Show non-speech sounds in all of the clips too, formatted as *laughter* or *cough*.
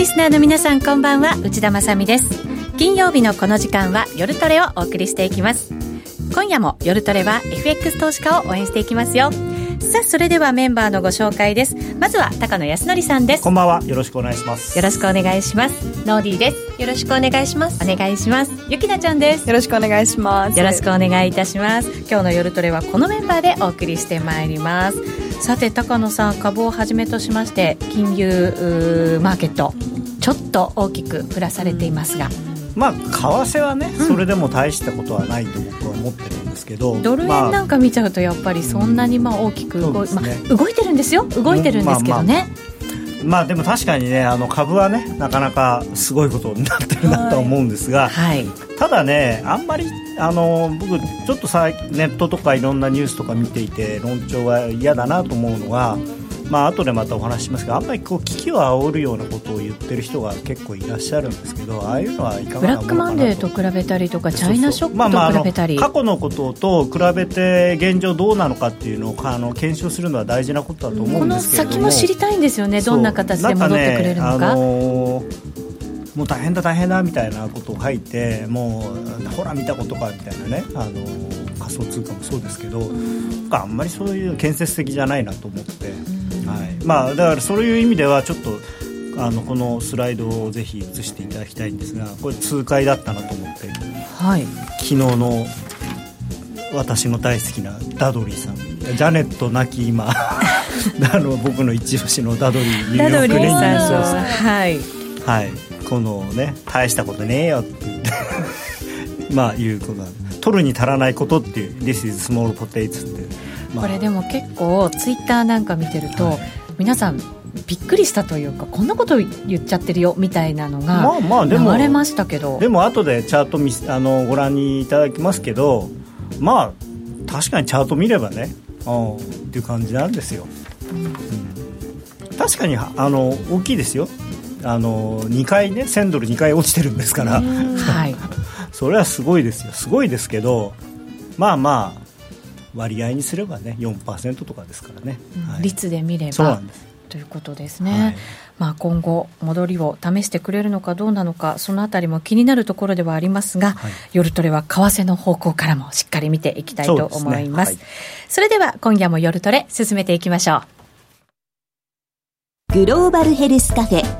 リスナーの皆さんこんばんは。内田まさです。金曜日のこの時間は夜トレをお送りしていきます。今夜も夜トレは FX 投資家を応援していきますよ。さあそれではメンバーのご紹介です。まずは高野康則さんです。こんばんは。よろしくお願いします。よろしくお願いします。ノーディーです。よろしくお願いします。お願いします。ゆきなちゃんです。よろしくお願いします。よろしくお願いいたします。今日の夜トレはこのメンバーでお送りしてまいりますさて高野さん株をはじめとしまして金融マーケットちょっと大きくプラされていますが、まあ為替はね、うん、それでも大したことはないと僕は思ってるんですけどドル円なんか見ちゃうとやっぱりそんなにまあ大きく動,、ね、まあ、動いてるんですよ。動いてるんですけどね、まあでも確かにねあの株はねなかなかすごいことになってるなと思うんですが、はい、ただねあんまりあの僕ちょっとさネットとかいろんなニュースとか見ていて論調が嫌だなと思うのはまあ後でまたお話しますがあんまりこう危機を煽るようなことを言ってる人が結構いらっしゃるんですけどああいうのはいかがなブラックマンデーと比べたりとかチャイナショックと比べたり、過去のことと比べて現状どうなのかっていうのをあの検証するのは大事なことだと思うんですけどこの先も知りたいんですよね。どんな形で戻ってくれるのか。もう大変だ大変だみたいなことを書いてもうほら見たことかみたいなねあの仮想通貨もそうですけどあんまりそういう建設的じゃないなと思って、はい。まあ、だからそういう意味ではちょっとあのこのスライドをぜひ映していただきたいんですがこれ痛快だったなと思って、はい、昨日の私の大好きなダドリーさん。ジャネット亡き今。*laughs* あの僕の一押しのダドリーニューヨークレンジはい、はい、このね大したことねえよって言ってまあいうことなん取るに足らないことっていう「This is small potatoes」って、まあ、これでも結構ツイッターなんか見てると、はい、皆さんびっくりしたというかこんなこと言っちゃってるよみたいなのがまあまあでも流れましたけど。でも後でチャートみあのご覧にいただきますけどまあ確かにチャート見ればねあっていう感じなんですよ、うん、確かにあの大きいですよあの2回ね1000ドル2回落ちてるんですから、はい、*laughs* それはすごいですよ。すごいですけどまあまあ割合にすればね4%とかですからね、はい、率で見ればそうなんです。ということですね、はい、まあ、今後、戻りを試してくれるのかどうなのか、そのあたりも気になるところではありますが、はい、夜トレは為替の方向からもしっかり見ていきたいと思います。そ、ね。はい、それでは今夜も夜トレ進めていきましょう。グローバルヘルスカフェ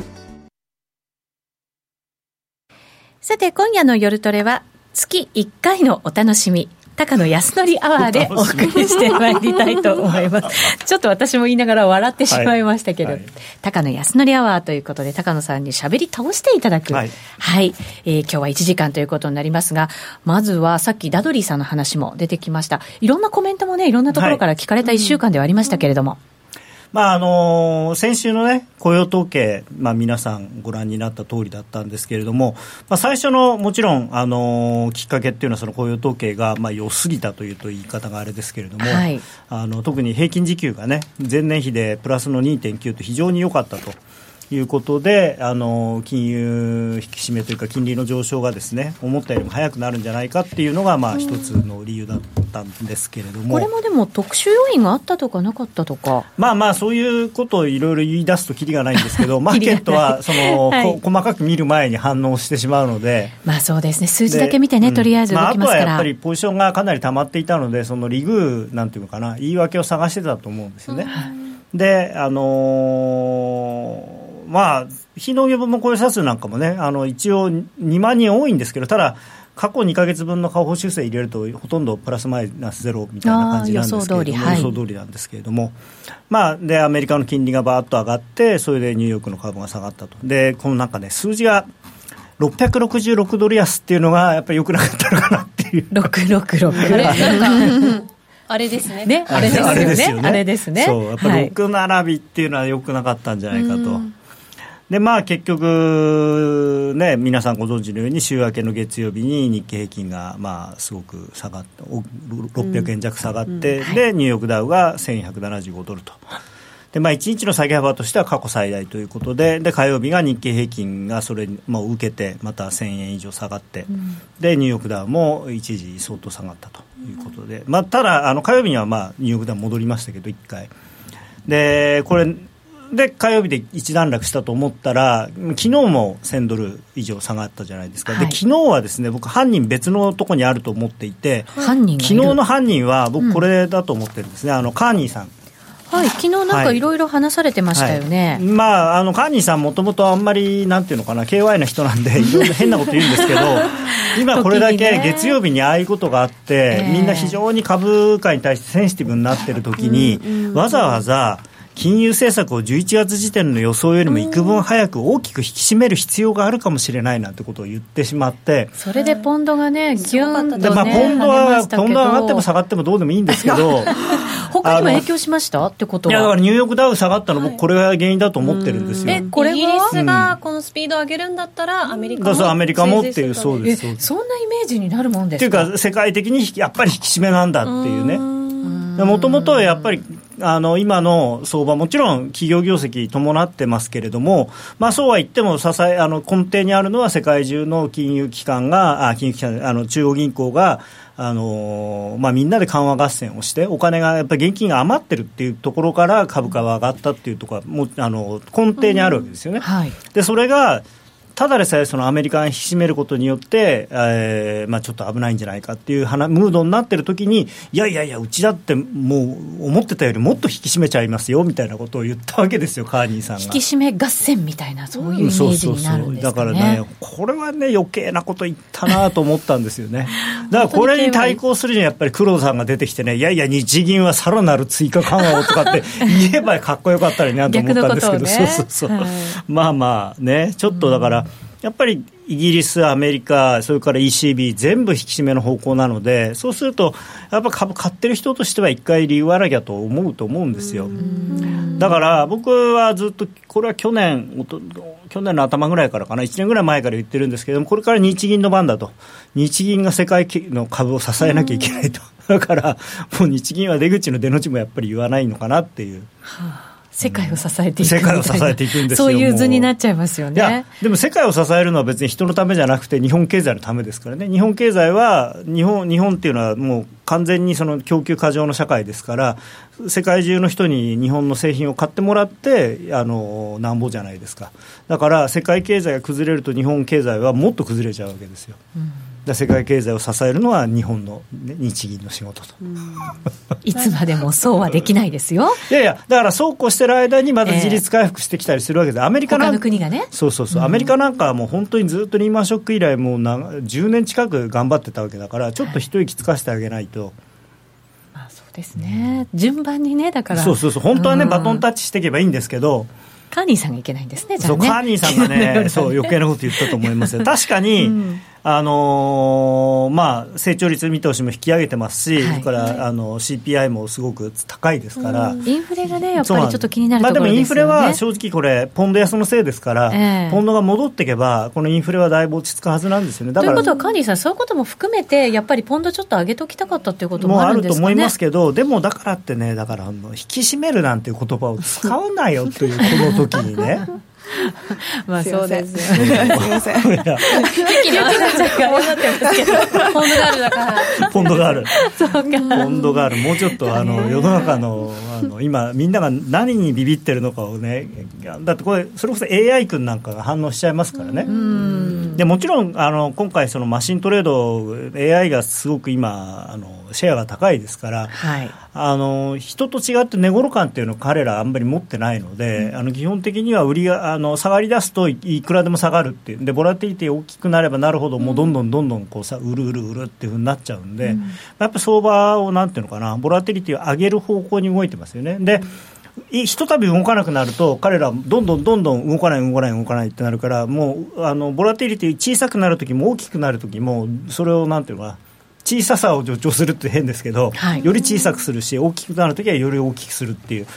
さて、今夜の夜トレは、月1回のお楽しみ。高野康則アワーでお送りしてまいりたいと思います。*laughs* ちょっと私も言いながら笑ってしまいましたけど、はいはい、高野康則アワーということで、高野さんに喋り倒していただく。はい、はい、えー、今日は1時間ということになりますが、まずはさっきダドリーさんの話も出てきました。いろんなコメントもね、いろんなところから聞かれた1週間ではありましたけれども。うんまああの先週の、ね、雇用統計、まあ、皆さんご覧になった通りだったんですけれども、まあ、最初のもちろん、あのきっかけっていうのはその雇用統計が、まあ、良すぎたというと言い方があれですけれども、はい、あの特に平均時給が、ね、前年比でプラスの2.9と非常に良かったと。いうことで、あの金融引き締めというか、金利の上昇がですね思ったよりも早くなるんじゃないかっていうのが、まあ、一つの理由だったんですけれども、これもでも、特殊要因があったとかなかったとか、まあまあ、そういうことをいろいろ言い出すときりがないんですけど、*laughs* マーケットはその、*laughs* はい、細かく見る前に反応してしまうので、まあそうですね、数字だけ見てね、うん、とりあえず動きますから、まあ、あとはやっぱりポジションがかなり溜まっていたので、そのリグなんていうのかな、言い訳を探してたと思うんですよね。うん、であのーまあ、非農業分の雇用者数なんかもね、あの一応2万人多いんですけど、ただ、過去2か月分の下方修正入れると、ほとんどプラスマイナスゼロみたいな感じなんですけれども、予想通りなんですけれども、まあ、で、アメリカの金利がばーっと上がって、それでニューヨークの株が下がったと。で、このなんかね、数字が666ドル安っていうのが、やっぱりよくなかったのかなっていう。666。あれですね。ね、あれですよね。あれですね。そう、やっぱり6並びっていうのはよくなかったんじゃないかと。でまあ、結局、ね、皆さんご存知のように週明けの月曜日に日経平均が、まあ、すごく下がって600円弱下がって、うんうん、でニューヨークダウが1175ドルと。でまあ、1日の下げ幅としては過去最大ということでで火曜日が日経平均がそれを受けてまた1000円以上下がって、うん、でニューヨークダウも一時相当下がったということで、まあ、ただあの火曜日には、まあ、ニューヨークダウ戻りましたけど1回。でこれで火曜日で一段落したと思ったら、昨日も1000ドル以上下がったじゃないですか、はい、で昨日はですね僕、犯人別のところにあると思っていて、犯人昨日の犯人は僕、これだと思ってるんですね、うん、あのカーニーさん。はい、昨日なんかい。ろいろ話されてましたよね、はい。はい、まあ、あのカーニーさん、もともとあんまりなんていうのかな、KY な人なんで、いろいろ変なこと言うんですけど、今、これだけ月曜日にああいうことがあって、みんな非常に株価に対してセンシティブになってる時に、わざわざ、金融政策を11月時点の予想よりも幾分早く大きく引き締める必要があるかもしれないなんてことを言ってしまって、それでポンドがね、ぎゅーんと、ね、まあ、ポンドは、ポンド上がっても下がってもどうでもいいんですけど、他にも影響しましたってことは？いや、だからニューヨークダウ下がったの、僕、これが原因だと思ってるんですよ。え、これイギリスがこのスピードを上げるんだったら、アメリカも。そう、アメリカもっていう、そうです。そんなイメージになるもんですか？っていうか、世界的にやっぱり引き締めなんだっていうね。もともとやっぱりあの今の相場、もちろん企業業績伴ってますけれども、まあ、そうは言っても支えあの根底にあるのは世界中の金融機関が、あ金融機関あの中央銀行があのまあ、みんなで緩和合戦をして、お金がやっぱり現金が余ってるっていうところから株価は上がったっていうところはもあの根底にあるわけですよね。うん。はい、でそれがただでさえそのアメリカが引き締めることによって、えーまあ、ちょっと危ないんじゃないかっていうムードになってる時に、いやいやいや、うちだってもう思ってたよりもっと引き締めちゃいますよみたいなことを言ったわけですよ、カーニーさんが。引き締め合戦みたいな、そういうイメージになるんですか、ね、だからね、これはね、余計なこと言ったなと思ったんですよね。*laughs* だからこれに対抗するには、やっぱり黒田さんが出てきてね、いやいや、日銀はさらなる追加緩和をとかって *laughs* 言えばかっこよかったりなと思ったんですけど、ね、そうそうそう、はい、まあまあね、ちょっとだから、うんやっぱりイギリス、アメリカ、それから ECB、全部引き締めの方向なので、そうすると、やっぱ株買ってる人としては、一回理由あらぎゃと思うと思うんですよ。だから僕はずっと、これは去年、去年の頭ぐらいからかな、1年ぐらい前から言ってるんですけども、これから日銀の番だと、日銀が世界の株を支えなきゃいけないと、だから、もう日銀は出口の出の字もやっぱり言わないのかなっていう。はあ世界を支えていく世界を支えていくんですそういう図になっちゃいますよね。でも世界を支えるのは別に人のためじゃなくて日本経済のためですからね。日本経済は日本日本っていうのはもう完全にその供給過剰の社会ですから世界中の人に日本の製品を買ってもらってあのなんぼじゃないですか。だから世界経済が崩れると日本経済はもっと崩れちゃうわけですよ、うん世界経済を支えるのは日本の、ね、日銀の仕事と、*laughs* いつまでもそうはできないですよ。いやいやだからそうこうしてる間にまた自立回復してきたりするわけで、えー、アメリカなん国がね。そうそうそう、アメリカなんかはもう本当にずっとリーマンショック以来もうな10年近く頑張ってたわけだからちょっと一息つかせてあげないと、はいまあ、そうですね。順番にねだから。そうそうそう。本当はね、バトンタッチしていけばいいんですけど。カーニーさんがいけないんですね、ね。そう、カーニーさんがね、*laughs* そう、余計なこと言ったと思いますよ。確かに、うんあのー、まあ、成長率見通しも引き上げてますし、はい、それからあの CPI もすごく高いですから、インフレがね、やっぱりちょっと気になるところですよ、ね、まあ、でもインフレは正直これ、ポンド安のせいですから、えー、ポンドが戻っていけば、このインフレはだいぶ落ち着くはずなんですよね。ということは、カーニーさん、そういうことも含めて、やっぱりポンドちょっと上げときたかったということもあるんですか、ね、もあると思いますけど、でもだからってね、だから引き締めるなんていう言葉を使うなよという、この時にね。*laughs* *laughs* まあそうです。よ。すみません。元気になっちゃうから。ポンドガールだから。ポンドガール。そうか。ポンドガール、もうちょっとあの世の中のあの今みんなが何にビビってるのかをね、だってこれそれこそ AI 君なんかが反応しちゃいますからね。でもちろんあの今回、そのマシントレード、AI がすごく今あの、シェアが高いですから、はい、あの人と違って値頃感っていうのを彼らあんまり持ってないので、うん、あの基本的には売りがあの下がり出すといくらでも下がるってでボラティリティ大きくなればなるほどもうどんどんどんどんこうさ売る売る売るっていうふうになっちゃうんで、うん、やっぱ相場をなんていうのかなボラティリティを上げる方向に動いてますよね。で、ひとたび動かなくなると、彼ら、どんどんどんどん動かない、動かない、動かないってなるから、もうあのボラティリティ小さくなるときも大きくなるときも、それをなんていうのかな。小ささを助長するって変ですけど、はい、より小さくするし大きくなるときはより大きくするっていう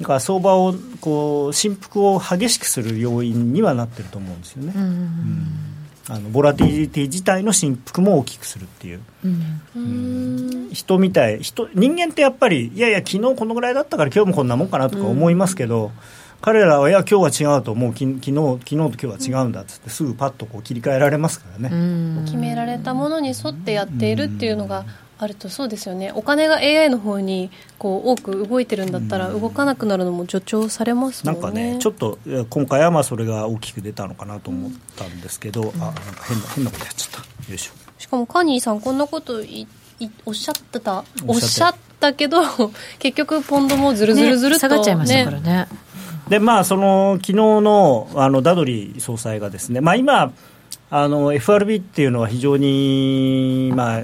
だから相場をこう振幅を激しくする要因にはなってると思うんですよね。うん、あのボラティリティ自体の振幅も大きくするっていう、うん、人みたい人人間ってやっぱりいやいや昨日このぐらいだったから今日もこんなもんかなとか思いますけど、彼らはいや今日は違うともう。き昨日昨日と今日は違うんだっつってすぐパッとこう切り替えられますからね。決められたものに沿ってやっているっていうのが、あるとそうですよね。お金が AI の方にこう多く動いてるんだったら動かなくなるのも助長されますもんね。なんかねちょっと今回はまあそれが大きく出たのかなと思ったんですけど、うん、あなんか変な変なことやっちゃった。よいしょ。しかもカニーさんこんなこといいおっしゃってた。おっしゃったけど *laughs* 結局ポンドもずるずるずると、ね、下がっちゃいましたからね。でまあその昨日のあのダドリー総裁がですねまあ今あの FRB っていうのは非常に、まあ、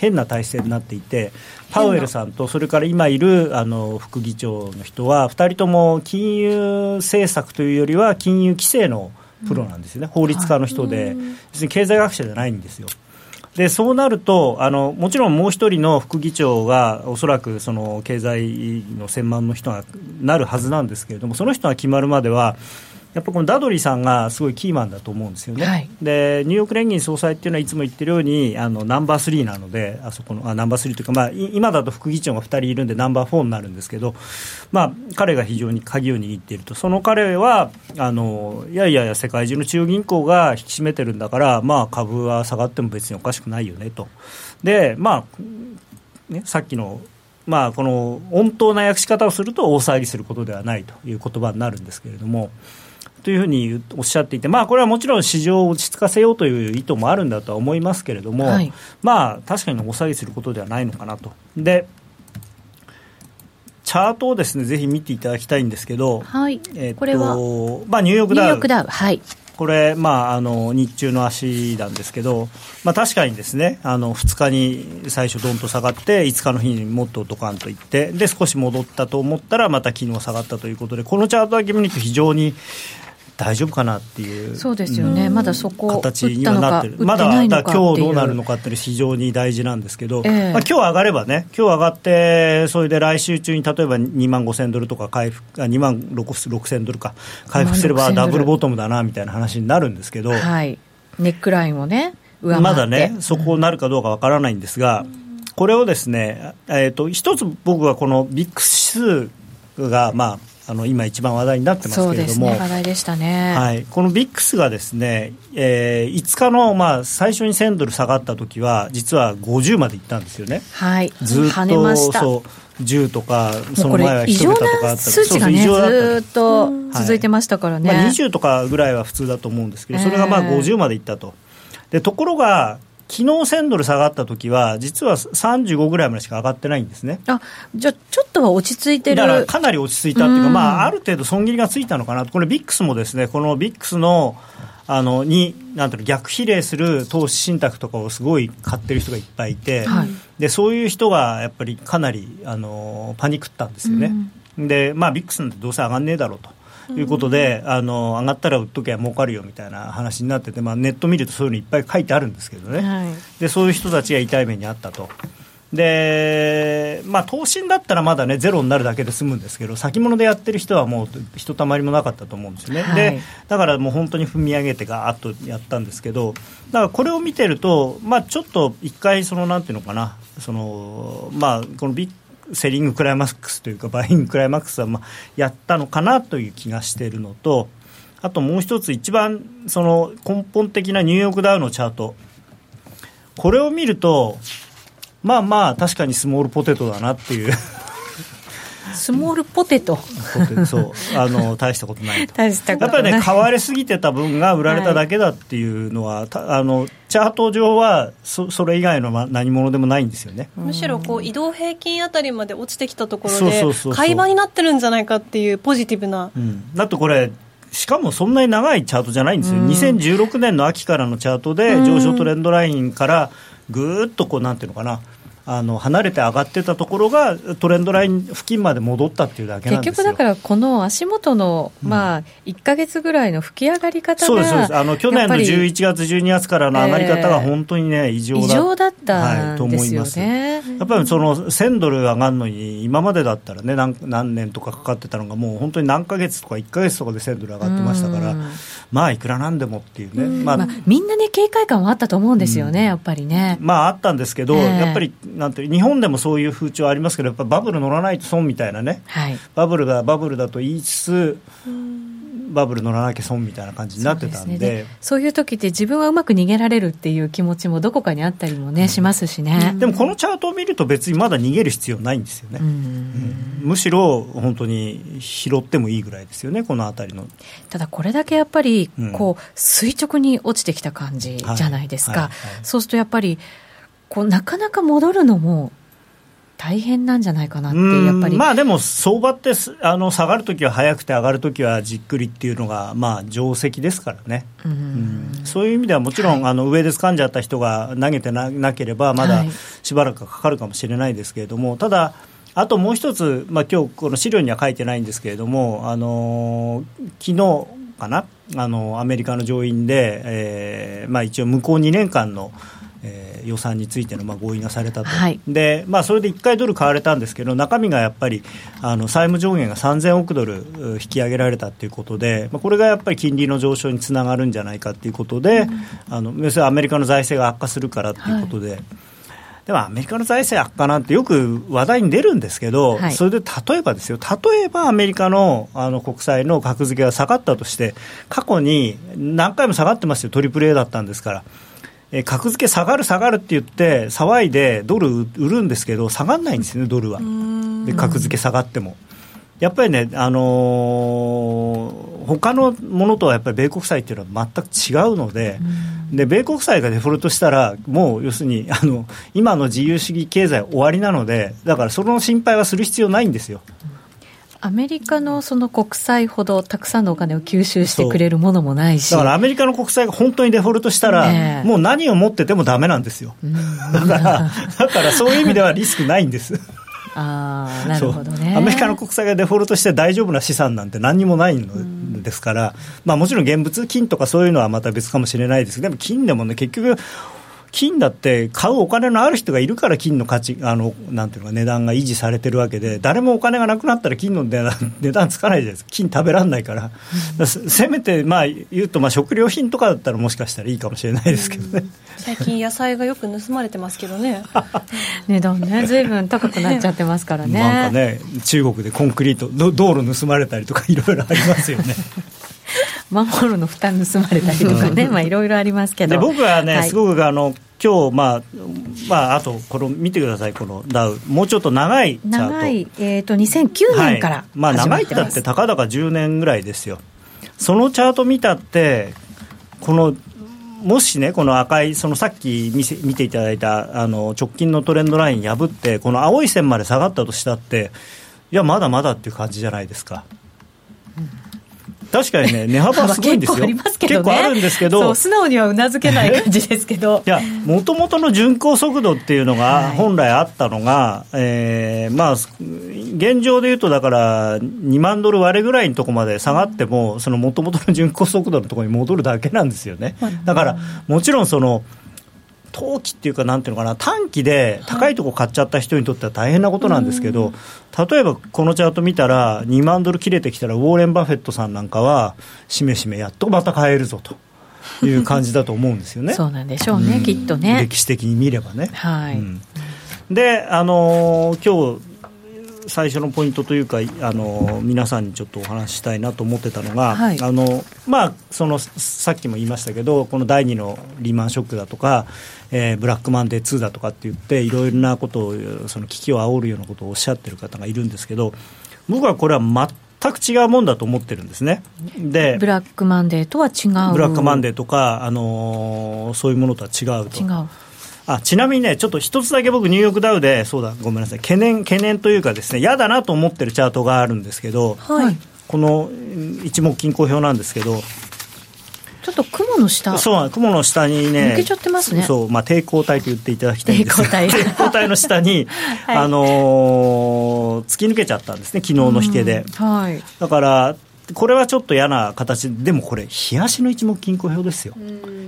変な体制になっていて、パウエルさんと、それから今いるあの副議長の人は、2人とも金融政策というよりは、金融規制のプロなんですよね、うん、法律家の人で、別に経済学者じゃないんですよ。でそうなるとあの、もちろんもう一人の副議長が、おそらくその経済の専門の人がなるはずなんですけれども、その人が決まるまでは、やっぱこのダドリーさんがすごいキーマンだと思うんですよね、はい、でニューヨーク連銀総裁っていうのはいつも言ってるようにあのナンバー3なので、あそこのあナンバー3というか、まあ、今だと副議長が2人いるんで、ナンバー4になるんですけど、まあ、彼が非常に鍵を握っていると、その彼はあのいやいやいや、世界中の中央銀行が引き締めてるんだから、まあ、株は下がっても別におかしくないよねと。でまあね、さっきのまあ、この温当な訳し方をすると大騒ぎすることではないという言葉になるんですけれども、というふうにおっしゃっていて、まあ、これはもちろん市場を落ち着かせようという意図もあるんだとは思いますけれども、はい、まあ、確かにお下げすることではないのかなと。でチャートをですねぜひ見ていただきたいんですけど、はい、えー、これは、まあ、ニューヨークダウ、ークダウはい、これ、まあ、あの日中の足なんですけど、まあ、確かにですねあの2日に最初、どんと下がって5日の日にもっとドカンといってで少し戻ったと思ったらまた昨日下がったということでこのチャートだけ見ると非常に大丈夫かなっていうそうですよね、うん、まだそこ形にはなってる。まだだ今日どうなるのかっていうのは非常に大事なんですけど、えー、まあ、今日上がればね今日上がってそれで来週中に例えば2万5000ドルとか回復あ2万6000ドルか回復すればダブルボトムだなみたいな話になるんですけど、はい、ネックラインをねまだねそこになるかどうかわからないんですが、これをですね、えーと、一つ僕はこのビックスがまああの今一番話題になってますけれども、ね、話題でしたね、はい、このビックスがですね、えー、5日の、まあ、最初に1000ドル下がった時は実は50までいったんですよね。はい、ずっとそう10とか、その前は1桁とかあった数値がね、ずっと続いてましたからね、はいまあ、20とかぐらいは普通だと思うんですけど、それがまあ50までいったと。でところが昨日1000ドル下がった時は、実は35ぐらいまでしか上がってないんですね。あじゃあ、ちょっとは落ち着いてるだからかなり落ち着いたっていうか、うまあ、ある程度損切りがついたのかなと、これ、ビックスもですね、このビックスのあのになんていうの逆比例する投資信託とかをすごい買ってる人がいっぱいいて、はい、でそういう人がやっぱりかなりあのパニックったんですよね。うん、で、まあ、ビックスなんてどうせ上がんねえだろうと。いうことで、あの上がったら売っときゃ儲かるよみたいな話になってて、まあ、ネット見るとそういうのいっぱい書いてあるんですけどね、はい、でそういう人たちが痛い目にあったと。で、まあ、投信だったらまだね、ゼロになるだけで済むんですけど、先物でやってる人はもう、ひとたまりもなかったと思うんですよね、はい、でだからもう本当に踏み上げて、ガーッとやったんですけど、だからこれを見てると、まあ、ちょっと一回、そのなんていうのかな、そのまあ、このビッセリングクライマックスというかバイングクライマックスはまあやったのかなという気がしているのとあともう一つ一番その根本的なニューヨークダウのチャート。これを見るとまあまあ確かにスモールポテトだなっていう。スモールポテト。そう。あの *laughs* 大したことない大したことやっぱりね買われすぎてた分が売られただけだっていうのは、はい、あのチャート上はそそれ以外の何物でもないんですよね。むしろこう移動平均あたりまで落ちてきたところで買い場になってるんじゃないかっていうポジティブな、うん、だってこれしかもそんなに長いチャートじゃないんですよ、うん、2016年の秋からのチャートで上昇トレンドラインからぐーっとこうなんていうのかなあの離れて上がってたところがトレンドライン付近まで戻ったっていうだけなん結局だからこの足元の、まあ、1か月ぐらいの吹き上がり方が、そうですそうです。あの去年の11月12月からの上がり方が本当にね、異常だ異常だったんですよね、はい、やっぱりその1000ドル上がるのに今までだったらね何何年とかかかってたのがもう本当に何ヶ月とか1か月とかで1000ドル上がってましたからまあいくらなんでもっていうね、まあ、まあ、みんなね警戒感はあったと思うんですよね、やっぱりね。まああったんですけど、やっぱりなんて日本でもそういう風潮ありますけど、やっぱバブル乗らないと損みたいなね、はい、バブルがバブルだと言いつつ、バブル乗らなきゃ損みたいな感じになってたんで、ね、そういう時って自分はうまく逃げられるっていう気持ちもどこかにあったりもね、うん、しますしね、でもこのチャートを見ると別にまだ逃げる必要ないんですよね、うん、むしろ本当に拾ってもいいぐらいですよねこの辺りの。ただこれだけやっぱりこう垂直に落ちてきた感じじゃないですか、そうするとやっぱりこうなかなか戻るのも大変なんじゃないかなってやっぱり。まあでも相場ってあの下がるときは早くて上がるときはじっくりっていうのがまあ定石ですからね、うん、そういう意味ではもちろん、はい、あの上で掴んじゃった人が投げてななければまだしばらくかかるかもしれないですけれども、ただあともう一つ、まあ今日この資料には書いてないんですけれども、あの昨日かな？あのアメリカの上院で、えーまあ、一応向こう2年間のえー、予算についてのまあ合意がされたと、はい、でまあ、それで1回ドル買われたんですけど、中身がやっぱりあの債務上限が3000億ドル引き上げられたということで、まあ、これがやっぱり金利の上昇につながるんじゃないかということで、うん、あの要するにアメリカの財政が悪化するからということで。はい。でもアメリカの財政悪化なんてよく話題に出るんですけど、はい、それで例えばですよ、例えばアメリカのあの国債の格付けが下がったとして、過去に何回も下がってますよ、トリプル A だったんですから。え格付け下がる下がるって言って騒いでドル売るんですけど下がらないんですよねドルは。で格付け下がっても。やっぱりね、あのー、他のものとはやっぱり米国債っていうのは全く違うので、で米国債がデフォルトしたら、もう要するにあの今の自由主義経済終わりなので、だからその心配はする必要ないんですよ。アメリカのその国債ほどたくさんのお金を吸収してくれるものもないし。だからアメリカの国債が本当にデフォルトしたら、ね、もう何を持っててもだめなんですよ、だからだからそういう意味ではリスクないんです。あなるほどね。アメリカの国債がデフォルトして大丈夫な資産なんて何にもないのですから、まあ、もちろん現物、金とかそういうのはまた別かもしれないです。けど、でも金でもね、結局、金だって買うお金のある人がいるから金の価値あのなんていうか値段が維持されてるわけで誰もお金がなくなったら金の値段値段つかないじゃないですか。金食べられないから、ら *laughs* せめてまあ言うとまあ食料品とかだったらもしかしたらいいかもしれないですけどね、最近野菜がよく盗まれてますけどね。*laughs* 値段ねずいぶん高くなっちゃってますからね。*laughs* なんかね中国でコンクリート道路盗まれたりとかいろいろありますよね。マンホールの負担盗まれたりとかね、まあいろいろありますけど。僕はね、はい、すごくあの今日まあまああとこの見てくださいこのダウもうちょっと長いチャート。長いえっ、ー、と2009年から、はい、まあ長いったってたかだか10年ぐらいですよ。そのチャート見たってこのもしね、この赤い、そのさっき見せ見ていただいたあの直近のトレンドライン破って、この青い線まで下がったとしたって、いや、まだまだっていう感じじゃないですか。うん確かにね、*laughs* 値幅はすごいんですよ。結構、ね、結構あるんですけど、素直にはうなずけない感じですけど。いや、もともとの巡航速度っていうのが、本来あったのが、はい、えー、まあ、現状でいうと、だから、2万ドル割れぐらいのところまで下がっても、そのもともとの巡航速度のところに戻るだけなんですよね。だから、もちろんその、投機っていうか、なんていうのかな、短期で高いところ買っちゃった人にとっては大変なことなんですけど、例えばこのチャート見たら、2万ドル切れてきたら、ウォーレン・バフェットさんなんかは、しめしめ、やっとまた買えるぞと。いう感じだと思うんですよね。*laughs* そうなんでしょうね、うん、きっとね。歴史的に見ればね。はい。うん、で、あのー、今日最初のポイントというかあの皆さんにちょっとお話ししたいなと思ってたのが、はい、あのまあ、そのさっきも言いましたけどこの第2のリーマンショックだとか、えー、ブラックマンデー2だとかって言っていろいろなことをその危機を煽るようなことをおっしゃってる方がいるんですけど僕はこれは全く違うもんだと思ってるんですね。で、ブラックマンデーとは違う。ブラックマンデーとか、あのーそういうものとは違うと。違う。あちなみにね、ちょっと一つだけ僕、ニューヨークダウで、そうだ、ごめんなさい、懸念、懸念というかですね、嫌だなと思ってるチャートがあるんですけど、はいこのうん一目均衡表なんですけど、ちょっと雲の下。そう雲の下にね、抜けちゃってますね。そう、まあ、抵抗体と言っていただきたいんです。が抵抗体。抵抗体の下に、*laughs* はい。あのー突き抜けちゃったんですね、昨日の引けで。はい。だから、これはちょっと嫌な形でもこれ、冷やしの一目均衡表ですよ。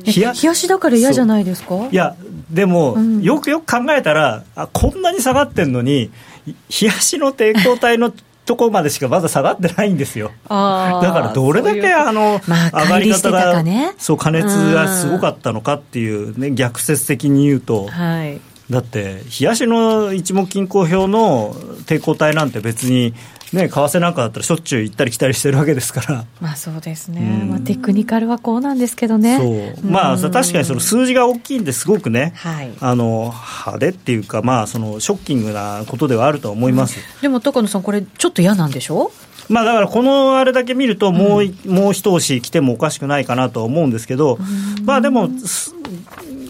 え冷や冷やしだから嫌じゃないですか？いや、でも、うん。よくよく考えたらあ、こんなに下がってんのに、冷やしの抵抗体のとこまでしかまだ下がってないんですよ。だからどれだけあの、まあ上がり方が、ねそう加熱がすごかったのかっていう、ね、逆説的に言うと、はい。だって、冷やしの一目均衡表の抵抗体なんて別に、ね、為替なんかだったらしょっちゅう行ったり来たりしてるわけですから。まあそうですね。うん。まあテクニカルはこうなんですけどね。そう。まあ、うん確かにその数字が大きいんですごくね、はい。あの派手っていうか、まあ、そのショッキングなことではあるとは思います。でも高野さん、これ、ちょっと嫌なんでしょ？まあ、だからこのあれだけ見るともうい、もう一押し来てもおかしくないかなとは思うんですけど、まあでも、す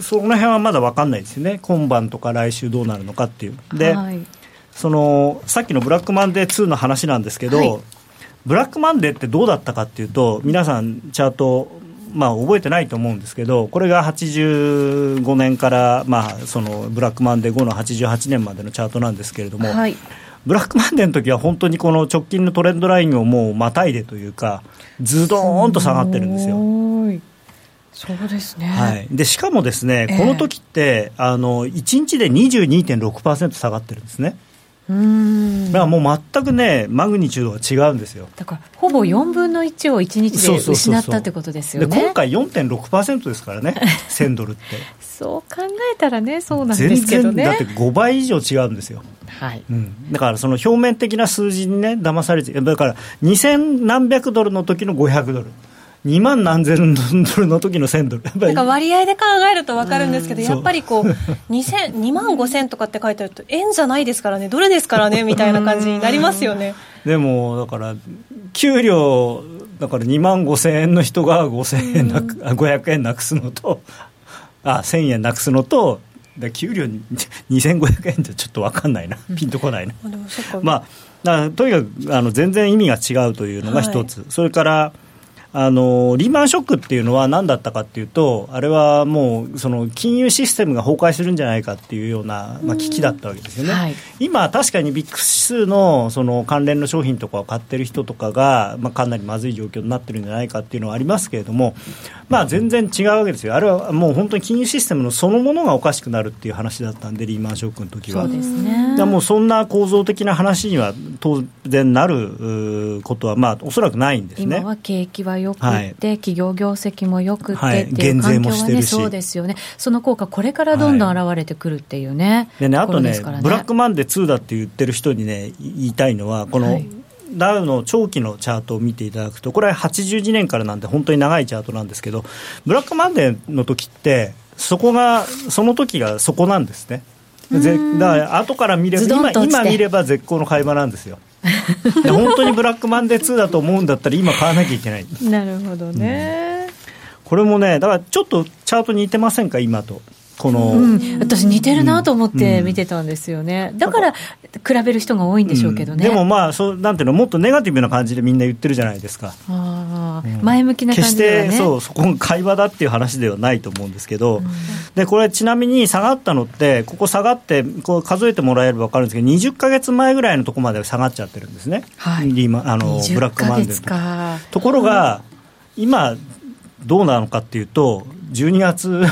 その辺はまだ分かんないですよね、今晩とか来週どうなるのかっていう。で、はい、そのさっきのブラックマンデー2の話なんですけど、はいブラックマンデーってどうだったかっていうと、皆さん、チャート、まあ、覚えてないと思うんですけど、これが85年から、まあ、そのブラックマンデー後の88年までのチャートなんですけれども、はい、ブラックマンデーの時は本当にこの直近のトレンドラインをもうまたいでというか、ズドーンと下がってるんですよ。よ。そうですね。はい、でしかもですね、ええこの時ってあの1日で22.6%下がってるんですね。うーん。だからもう全くね、マグニチュードが違うんですよ。だから、ほぼ4分の1を1日で失ったってことですよね。で今回4.6%ですからね、*laughs* 1000ドルって。そう考えたらね、そうなんで全すけど然、だってね。5倍以上違うんですよ。はい。うん、だからその表面的な数字にね、騙されて、だから2000何百ドルの時の500ドル、2万何千ドルの時の1000ドル、なんか割合で考えると分かるんですけど、う。んやっぱりこう2000 2 *laughs* 万5000とかって書いてあると、円じゃないですからね、ドルですからね？みたいな感じになりますよね。でもだから、給料、だから2万5000円の人が5000円なく、あ500円なくすのと、あ1000円なくすのと、で給料に2500円じゃちょっと分かんないな、ピンとこないな。まあ、とにかくあの全然意味が違うというのが一つ、それからあのリーマンショックっていうのは何だったかっていうと、あれはもうその金融システムが崩壊するんじゃないかっていうような、まあ、危機だったわけですよね。はい今、確かにビッグ指数のその関連の商品とかを買ってる人とかが、まあ、かなりまずい状況になってるんじゃないかっていうのはありますけれども、まあ、全然違うわけですよ、あれはもう本当に金融システムのそのものがおかしくなるっていう話だったんで、リーマンショックの時は。そうですね。もうそんな構造的な話には当然なることは、まあ、おそらくないんですね。今は景気はよくって、はい。企業業績もよくってはいっていう減税環境はね、もしてるし。そうですよね、その効果、これからどんどん現れてくるっていうね、でね、あとねですからね。ブラックマンデー2だって言ってる人にね、言いたいのは、この、はい。ダウの長期のチャートを見ていただくと、これは82年からなんで、本当に長いチャートなんですけど、ブラックマンデーの時って、そこが、その時がそこなんですね。ぜだから後から見れば今今見れば絶好の買い場なんですよ。で本当にブラックマンデー2だと思うんだったら今買わなきゃいけない。なるほどね、これもねだからちょっとチャート似てませんか今とこの、うん。私、似てるなと思って見てたんですよね、だから比べる人が多いんでしょうけどね、でもまあそうなんていうのもっとネガティブな感じでみんな言ってるじゃないですか。前向きな感決しじではね。てそうそこが会話だっていう話ではないと思うんですけど、でこれちなみに下がったのってここ下がってこう数えてもらえれば分かるんですけど20か月前ぐらいのところまで下がっちゃってるんですね、はい。あのブラッ20クマンデー。ところが今どうなのかっていうと12月ぐ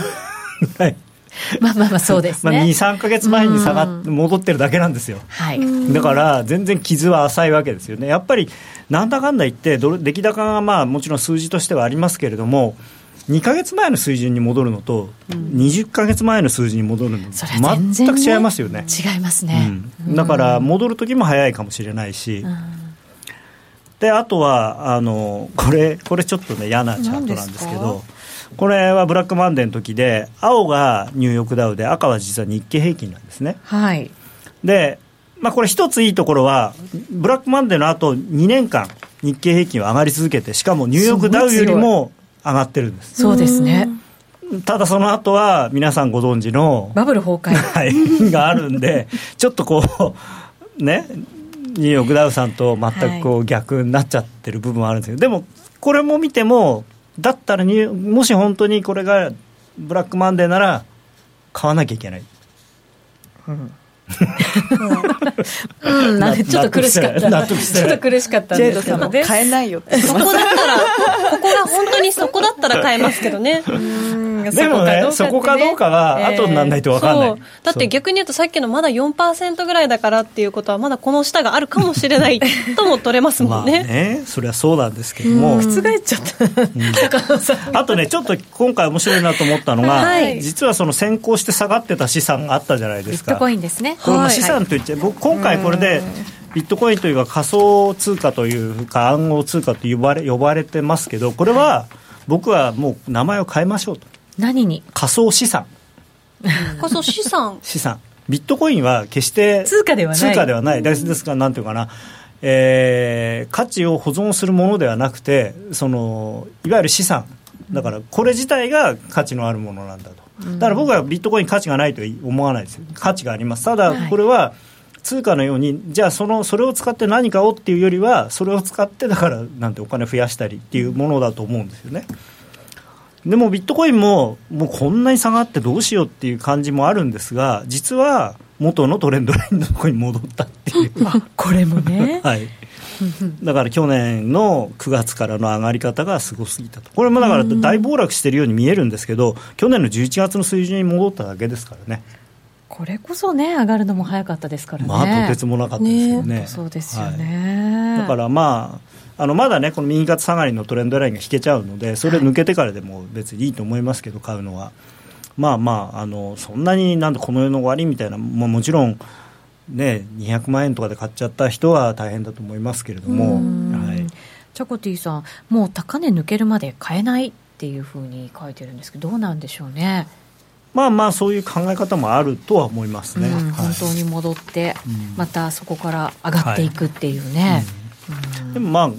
らい、*laughs* まあまあまあ、そうですまあ、ね。23か月前に下がっうん。戻ってるだけなんですよ。はい。だから全然傷は浅いわけですよね、やっぱりなんだかんだ言って、どれ出来高がまあもちろん数字としてはありますけれども、2か月前の水準に戻るのと、20か月前の数字に戻るの、それは全く違いますよね。違いますね。うん。だから戻る時も早いかもしれないし、であとはあのこれこれちょっとね嫌なチャートなんですけ何どこれはブラックマンデーの時で青がニューヨークダウで赤は実は日経平均なんですね。はい。でまあ、これ一ついいところはブラックマンデーの後2年間日経平均は上がり続けてしかもニューヨークダウよりも上がってるんですそうですねただその後は皆さんご存知のバブル崩壊、はい、があるんでちょっとこうねニューヨークダウさんと全くこう逆になっちゃってる部分はあるんですけど、でもこれも見てもだったらにもし本当にこれがブラックマンデーなら買わなきゃいけない。うん、なん。でちょっと苦しかった。納得してちょっと苦しかったんですけどね。買えないよって。そこだったら *laughs* ここが本当にそこだったら買えますけどね。*laughs* でもね、そこかどうかは後にならないと分かんない、そう。だって逆に言うとさっきのまだ4%ぐらいだからっていうことはまだこの下があるかもしれないとも取れますもんね,、まあね。それはそうなんですけども。覆っちゃった。あとねちょっと今回面白いなと思ったのが、はい。実はその先行して下がってた資産があったじゃないですか。ビットコインですね。これも資産と言っちゃう、僕今回これでビットコインというか仮想通貨というか暗号通貨と呼ばれ呼ばれてますけどこれは僕はもう名前を変えましょうと。何に？仮想資産。*laughs* 仮想資産？資産。ビットコインは決して通貨ではない。通貨ではない。ですですからなんていうかな。えー価値を保存するものではなくてそのいわゆる資産。だからこれ自体が価値のあるものなんだとだから僕はビットコイン価値がないと思わないですよ。価値があります。ただはい。これは通貨のようにじゃあそのそれを使って何かをっていうよりはそれを使ってだからなんてお金増やしたりっていうものだと思うんですよね。でもビットコインももうこんなに下がってどうしようっていう感じもあるんですが実は元のトレンドラインのところに戻ったっていう。これもね。*laughs* はい、*laughs* だから去年の9月からの上がり方がすごすぎたと、これもだから大暴落してるように見えるんですけど、去年の11月の水準に戻っただけですからね、これこそね、上がるのも早かったですからね。まあ、とてつもなかったですよね。そうですよはいね。だからまああのまだね、この右肩下がりのトレンドラインが引けちゃうので、それ抜けてからでも別にいいと思いますけど、買うのは。まあまあ、あのそんなになんでこの世の終わりみたいな、ももちろん、ね、200万円とかで買っちゃった人は大変だと思いますけれども、はい、チャコティさん、もう高値抜けるまで買えないっていうふうに書いてるんですけど、どうなんでしょうね。まあまあ、そういう考え方もあるとは思いますね。うんはい。本当に戻って、うん。またそこから上がっていくっていうね、でもまあ、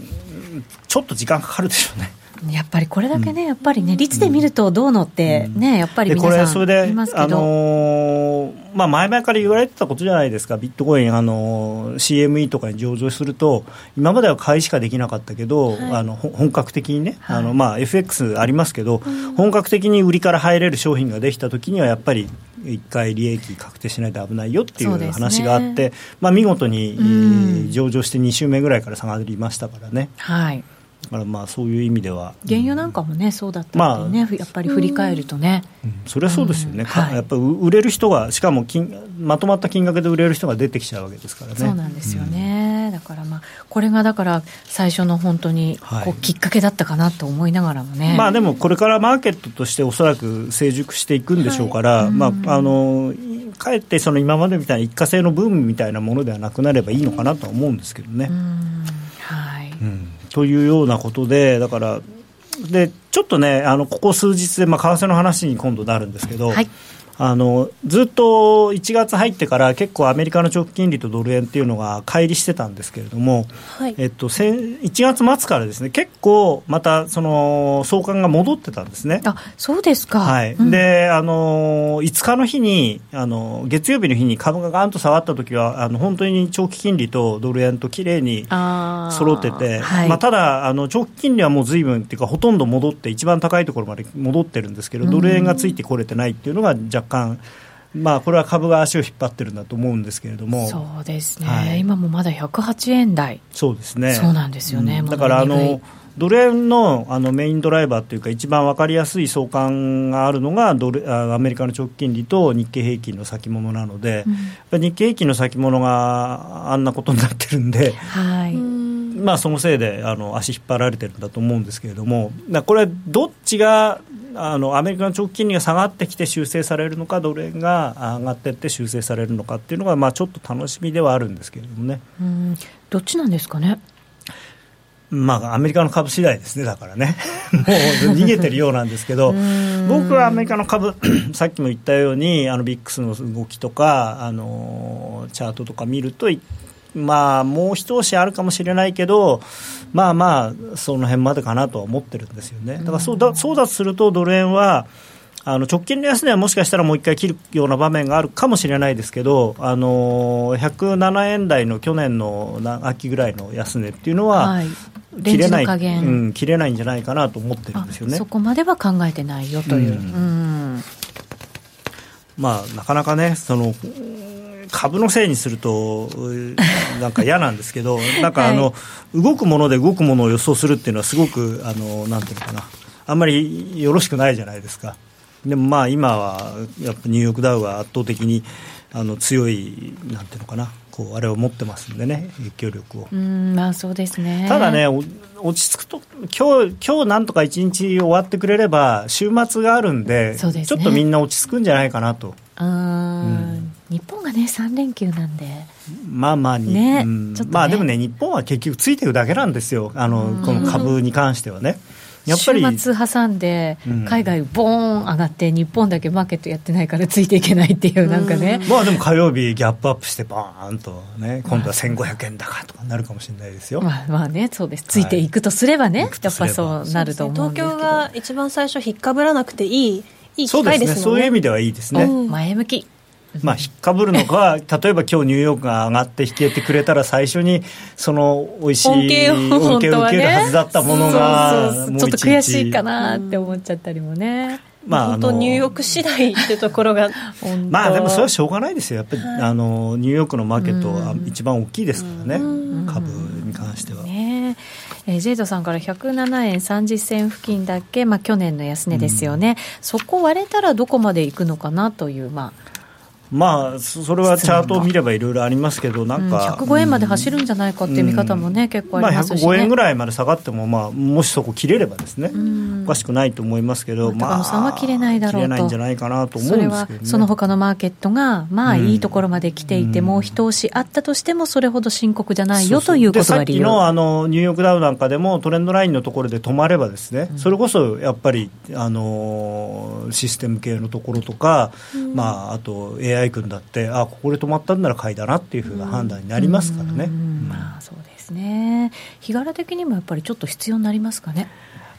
ちょっと時間かかるでしょうね。うんやっぱりこれだけね、やっぱりね、率で見るとどうのってね、やっぱりでこれ、皆さんそれで、言いますけど、あのーまあ、前々から言われてたことじゃないですか、ビットコイン、あのー CME とかに上場すると、今までは買いしかできなかったけど、あのほ本格的にね、はい。あのまあ、FX ありますけど、本格的に売りから入れる商品ができたときには、やっぱり一回利益確定しないと危ないよっていそう話があって、まあ、見事に、上場して2週目ぐらいから下がりましたからね。はい、だからまあそういう意味では、原油なんかもね、そうだったっていうね、やっぱり振り返るとね、うん。それはそうですよね、うん。はい。かやっぱり売れる人が、しかも金まとまった金額で売れる人が出てきちゃうわけですからね。そうなんですよね、だからまあ、これがだから、最初の本当にはい。こうきっかけだったかなと思いながらもね。まあでもこれからマーケットとしておそらく成熟していくんでしょうから、まあ、あのかえってその今までみたいな一過性のブームみたいなものではなくなればいいのかなとは思うんですけどね。というようなことで、だから、でちょっとね、あのここ数日で、まあ、為替の話に今度なるんですけど、はい。あのずっと1月入ってから結構アメリカの長期金利とドル円っていうのが乖離してたんですけれども、はい。えっと、先1月末からですね結構またその相関が戻ってたんですね。あそうですか、はい。うん。であの5日の日にあの月曜日の日に株がガンと下がった時はあの本当に長期金利とドル円ときれいに揃ってて、はい。まあ、ただあの、長期金利はもう随分っていうか、ほとんど戻って、一番高いところまで戻ってるんですけど、ドル円がついてこれてないっていうのが若干、まあ、これは株が足を引っ張ってるんだと思うんですけれども、そうですね、はい。今もまだ108円台、そうですね。そうなんですよね。うん。だからあのドル円のあのメインドライバーというか、一番分かりやすい相関があるのがドルあアメリカの長期金利と日経平均の先物なので、やっぱり日経平均の先物があんなことになってるんで、はい、まあ、そのせいであの足引っ張られてるんだと思うんですけれども、これ、どっちがあのアメリカの長期金利が下がってきて修正されるのか、ドル円が上がっていって修正されるのかっていうのが、まあ、ちょっと楽しみではあるんですけれどもね。うん。どっちなんですかね、まあ、アメリカの株次第ですね、だからね、*laughs* もう逃げてるようなんですけど、僕はアメリカの株、*clears throat* さっきも言ったように、あのビックスの動きとか、あのチャートとか見ると、まあ、もう一押しあるかもしれないけど、まあまあ、その辺までかなとは思ってるんですよね。だからそうだそうだとすると、ドル円は、あの直近の安値はもしかしたらもう一回切るような場面があるかもしれないですけど、あの107円台の去年の秋ぐらいの安値っていうのは、はい、切れない、うん、切れないんじゃないかなと思ってるんですよね。そこまでは考えてないよという。うん、うんまあ、なかなかねその株のせいにすると *laughs* なんか嫌なんですけどなんかあの、はい、動くもので動くものを予想するっていうのはすごくあのなんていうのかな。あんまりよろしくないじゃないですか。でもまあ今はやっぱニューヨークダウは圧倒的にあの強いなんていうのかな。こうあれを持ってますんでね影響力を。うんまあそうですね。ただね落ち着くと今日今日なんとか一日終わってくれれば週末があるんで、ね、ちょっとみんな落ち着くんじゃないかなと。うん、日本がね3連休なんで。まあまあに、ね、うん、ね、まあでもね日本は結局ついてるだけなんですよ。あのこの株に関してはね。やっぱり週末挟んで、海外、ボーン上がって、日本だけマーケットやってないからついていけないっていう、なんかね、まあでも火曜日、ギャップアップして、バーンとね、今度は1500円高とかなるかもしれないですよ。まあ、まあね、そうです、ついていくとすればね、はい、やっぱそうなると思うんですけど、東京が一番最初、引っかぶらなくていい。いい機会ですね。そういう意味ではいいですね、前向き *laughs* まあ、引っかぶるのか、例えば今日ニューヨークが上がって引けてくれたら、最初にその美味しい恩恵を受けるはずだったものが、ちょっと悔しいかなって思っちゃったりもね。まあ、本当、ニューヨーク次第ってところが *laughs* まあでもそれはしょうがないですよ、やっぱり、あのニューヨークのマーケットは一番大きいですからね、株に関しては。ね。えー、ジェイドさんから107円30銭付近だけ、まあ、去年の安値ですよね、うん、そこ割れたらどこまでいくのかなという、まあ、まあ、それはチャートを見ればいろいろありますけど、なんか、うん、105円まで走るんじゃないかっていう見方もね、うん、結構ありますし、ね、まあ、105円ぐらいまで下がっても、まあ、もしそこ切れればですね、うん、おかしくないと思いますけど、まあ、さんは切れないだろうと、切れないんじゃないかなと思うんですけど、ね、その他のマーケットが、まあ、いいところまで来ていて、もう一押しあったとしても、それほど深刻じゃないよということが理由。さっきのあのニューヨークダウなんかでも、トレンドラインのところで止まればですね、それこそやっぱりあのシステム系のところとか、まあ、あと AI 君だって、あここで止まったんなら買いだなっていうふうな判断になりますからね。まあそうですね。日柄的にもやっぱりちょっと必要になりますかね？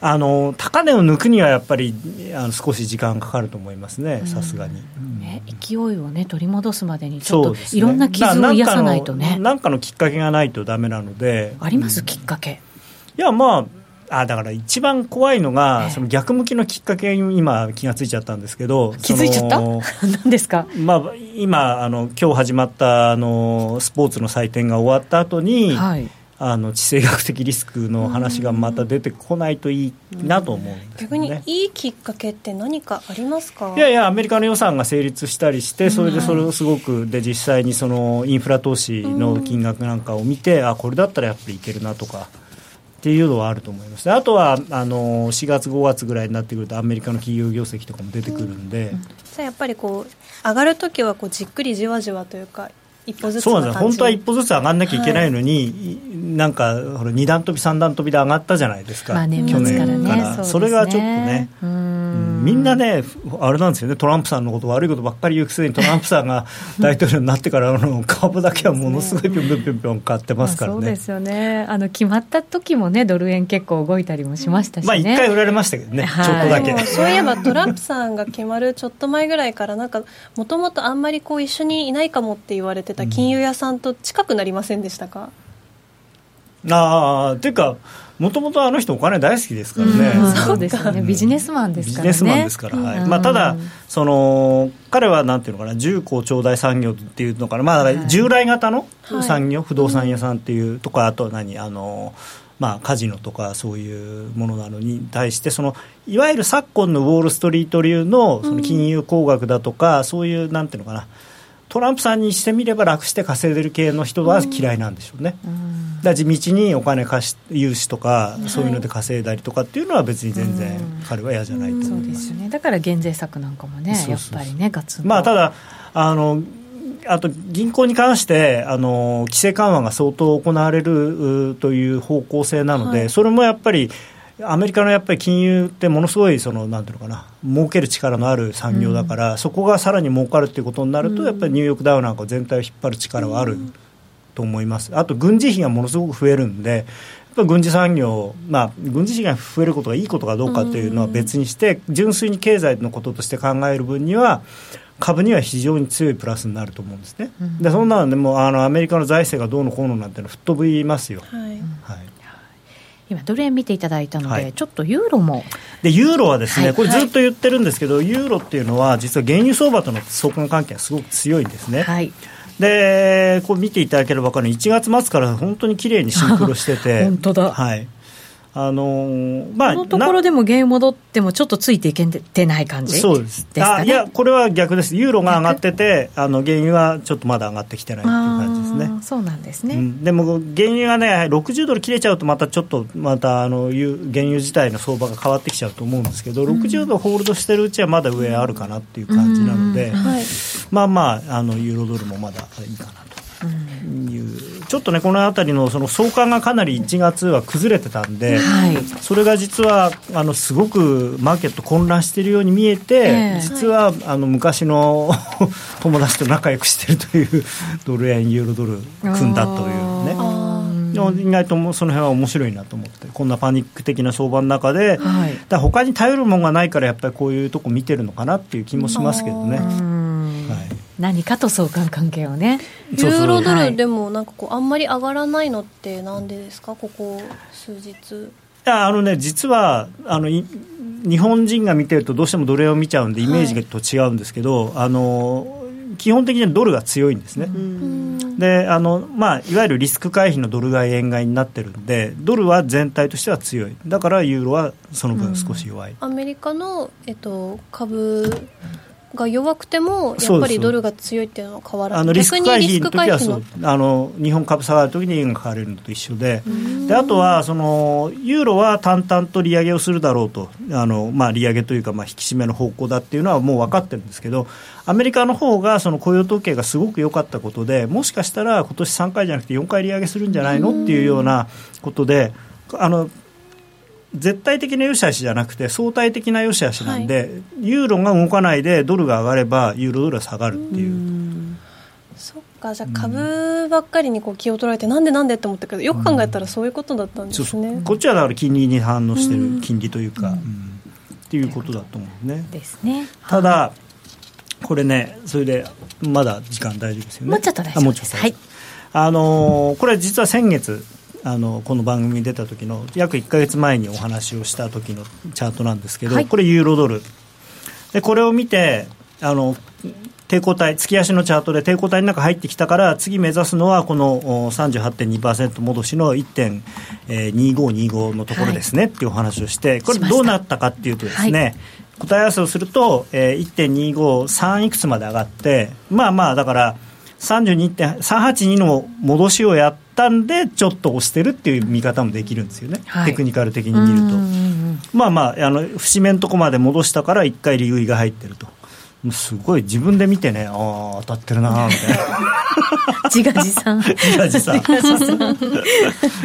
あの高値を抜くにはやっぱりあの少し時間かかると思いますね、さすがに、ね、勢いを、ね、取り戻すまでに、ちょっといろんな傷を癒さないとね。なんかのきっかけがないとだめなので。あります、きっかけ。いや、まああだから一番怖いのが、その逆向きのきっかけに今、気がついちゃったんですけど、気づいちゃった？*laughs* 何ですか、まあ、今あの、今日始まったあのスポーツの祭典が終わった後に、はい、あの地政学的リスクの話がまた出てこないといいなと思うんね、逆にいいきっかけって何かありますか？いやいや、アメリカの予算が成立したりして、それでそれをすごく、で実際にそのインフラ投資の金額なんかを見て、あこれだったらやっぱりいけるなとか。っていうのはあると思います。あとはあの4月、5月ぐらいになってくるとアメリカの企業業績とかも出てくるんで、うん、じゃやっぱりこう上がるときはこうじっくりじわじわというか一歩ずつそうなんです本当は一歩ずつ上がんなきゃいけないのに、はい、なんかほら2段飛び3段飛びで上がったじゃないですか、まあ、去年から、ね、それがちょっとね。みんなね、あれなんですよね、トランプさんのこと、悪いことばっかり言うくせに、トランプさんが大統領になってからの株だけはものすごいぴょんぴょんぴょんぴょん買ってますからね、そうですよね、あの決まった時もね、ドル円結構動いたりもしましたし、ね、まあ一回売られましたけどね、はい、ちょっとだけ。そういえば、トランプさんが決まるちょっと前ぐらいから、なんか、もともとあんまりこう一緒にいないかもって言われてた金融屋さんと近くなりませんでしたか、うん、ああ、ていうか、もともとあの人お金大好きですからね、うん、そうですね。ビジネスマンですからね。ビジネスマンですから、はい。まあ、ただその彼はなんていうのかな重工長大産業っていうのかな、まあ、従来型の産業、はい、不動産屋さんっていうとかあと何？あのまあ、カジノとかそういうものなのに対してそのいわゆる昨今のウォール・ストリート流のその金融工学だとか、そういうなんていうのかなトランプさんにしてみれば楽して稼いでる系の人は嫌いなんでしょうね。だ地道にお金貸し融資とか、そういうので稼いだりとかっていうのは別に全然彼は嫌じゃないと思います、ね、だから減税策なんかもねやっぱりねガツンまあただあのあと銀行に関してあの規制緩和が相当行われるという方向性なので、はい、それもやっぱりアメリカのやっぱり金融ってものすごいそのなんていうのかな儲ける力のある産業だから、うん、そこがさらに儲かるということになると、やっぱりニューヨークダウなんか全体を引っ張る力はあると思います。あと軍事費がものすごく増えるんで軍事産業、まあ、軍事費が増えることがいいことかどうかというのは別にして、純粋に経済のこととして考える分には、株には非常に強いプラスになると思うんですね、でそんなのでもあのアメリカの財政がどうのこうのなんての吹っ飛びますよ。はい、はい今、ドル円見ていただいたので、はい、ちょっとユーロも。でユーロはですね、はい、これずっと言ってるんですけど、ユーロっていうのは、実は原油相場との相関関係がすごく強いんですね。はい。でこう見ていただければ分かる1月末から本当に綺麗にシンクロしてて。*laughs* 本当だ、はい、あのまあ、このところでも原油戻っても、ちょっとついていけてない感じそうです、ね、あいや、これは逆です、ユーロが上がってて、あの原油はちょっとまだ上がってきてないっていう感じですね。そうなんですね、うん、でも原油がね、60ドル切れちゃうと、またちょっと、またあの原油自体の相場が変わってきちゃうと思うんですけど、うん、60ドルホールドしてるうちはまだ上あるかなっていう感じなので、はい、まあまああの、ユーロドルもまだいいかなという。ちょっとね、このあたりのその相関がかなり1月は崩れてたんで、はい、それが実はあのすごくマーケット混乱しているように見えて、えー、実はあの昔の *laughs* 友達と仲良くしてるというドル円、ユーロドル組んだというね。意外とその辺は面白いなと思ってこんなパニック的な相場の中で、はい、だ他に頼るものがないからやっぱりこういうとこ見てるのかなっていう気もしますけどね。はい。何かと相関関係をね。ユーロドルでもなんかこうあんまり上がらないのってなんでですか？ここ数日。いやあのね実はあの日本人が見てるとどうしてもドル円を見ちゃうんでイメージと違うんですけど、はい、あの基本的にドルが強いんですね、であの、まあ、いわゆるリスク回避のドル買い円買いになってるんでドルは全体としては強い。だからユーロはその分少し弱い、アメリカの、えっと、株が弱くても、やっぱりドルが強いっていうのは変わらない、あのリスク回避の時はそうあの、日本株下がるときに円が買われるのと一緒で、であとはその、ユーロは淡々と利上げをするだろうと、あのまあ、利上げというか、まあ、引き締めの方向だっていうのはもう分かってるんですけど、アメリカの方がその雇用統計がすごく良かったことで、もしかしたら今年3回じゃなくて4回利上げするんじゃないのっていうようなことで、あの絶対的な良し悪しじゃなくて相対的な良し悪しなんで、はい、ユーロが動かないでドルが上がればユーロドルは下がるっていう。うそっかじゃあ株ばっかりにこう気を取られて、なんでなんでって思ったけどよく考えたらそういうことだったんですね、そうそう。こっちはだから金利に反応してる金利というか、うん、っていうことだと思うね。ですね。ただこれねそれでまだ時間大丈夫ですよね。もうちょっと大丈夫です。はいあのー、これ実は先月あのこの番組に出た時の約1か月前にお話をした時のチャートなんですけど、はい、これユーロドル。でこれを見てあの抵抗体月足のチャートで抵抗体の中入ってきたから次目指すのはこの38.2%戻しの1.2525のところですね、はい、っていうお話をしてこれどうなったかっていうとですね、はい。答え合わせをすると、えー、1.253いくつまで上がってまあまあだから32.382の戻しをやったんでちょっと押してるっていう見方もできるんですよね、はい、テクニカル的に見ると。まあまああの節目のとこまで戻したから1回利食いが入ってるとすごい自分で見てねああ当たってるなみたいな。自画自賛。自画自賛。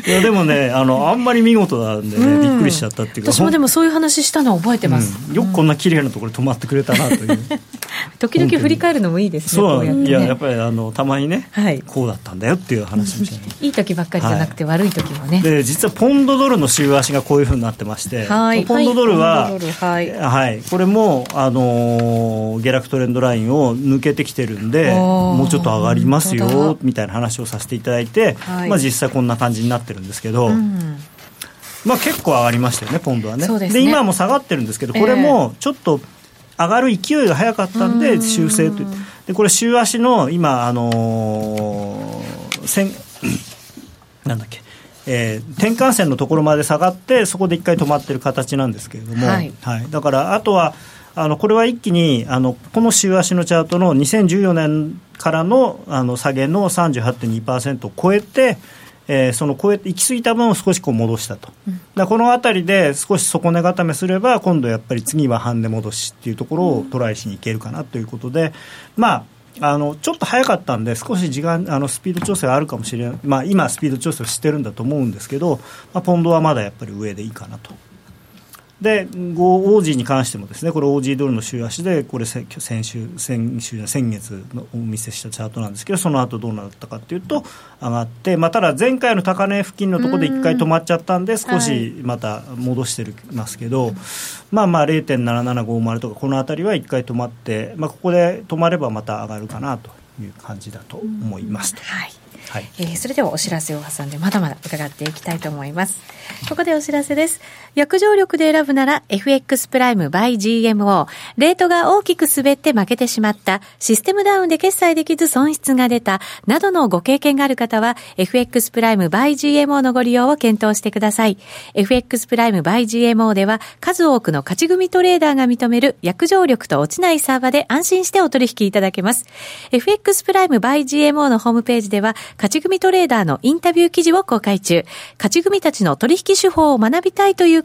いやでもねあのあんまり見事なんでね、うん、びっくりしちゃったっていうか私もでもそういう話したの覚えてます、うん、よくこんな綺麗なところに止まってくれたなという。*laughs* 時々振り返るのもいいですねそうや、ね、いややっぱりあのたまにね、はい、こうだったんだよっていう話もいい時ばっかりじゃなくて、はい、悪い時もね。で実はポンドドルの週足がこういうふうになってまして、はい、ポンドドルは、はい、はい、これもあの下落トレンドラインを抜けてきてるんでもうちょっと上がりますよみたいな話をさせていただいて、はい、まあ、実際こんな感じになってるんですけど、うん、まあ、結構上がりましたよね、ポンドはね。で、ね、今も下がってるんですけど、これもちょっと上がる勢いが早かったんで、修正と。でこれ週足の今、あのー、線 *clears throat* なんだっけ。えー、転換線のところまで下がってそこで一回止まってる形なんですけれども、はい、はい、だからあとはあのこれは一気にあのこの週足のチャートの2014年からのあの下げの38.2%を超えて、えー、その超えて行き過ぎた分を少しこう戻したと、うん、だこの辺りで少し底値固めすれば今度やっぱり次は半値戻しっていうところをトライしにいけるかなということで、まああのちょっと早かったんで、少し時間あのスピード調整があるかもしれない、まあ、今、スピード調整をしてるんだと思うんですけど、まあ、ポンドはまだやっぱり上でいいかなと。で、オージーに関してもですね、これ、オージードルの週足で、これ先週、先週先月のお見せしたチャートなんですけど、その後どうなったかというと、上がって、まあ、ただ前回の高値付近のところで1回止まっちゃったんで、少しまた戻してますけど、はい、まあまあ0.7750とか、この辺りは1回止まって、まあ、ここで止まればまた上がるかなという感じだと思います。はい。はい、えー、それではお知らせを挟んでまだまだ伺っていきたいと思います。ここでお知らせです約定力で選ぶなら FX プライム by GMO レートが大きく滑って負けてしまった。システムダウンで決済できず損失が出た。などのご経験がある方は FX プライム by GMO のご利用を検討してください。FX プライム by GMO では数多くの勝ち組トレーダーが認める約定力と落ちないサーバーで安心してお取引いただけます。FX プライム by GMO のホームページでは勝ち組トレーダーのインタビュー記事を公開中。勝ち組たちの取引手法を学びたいという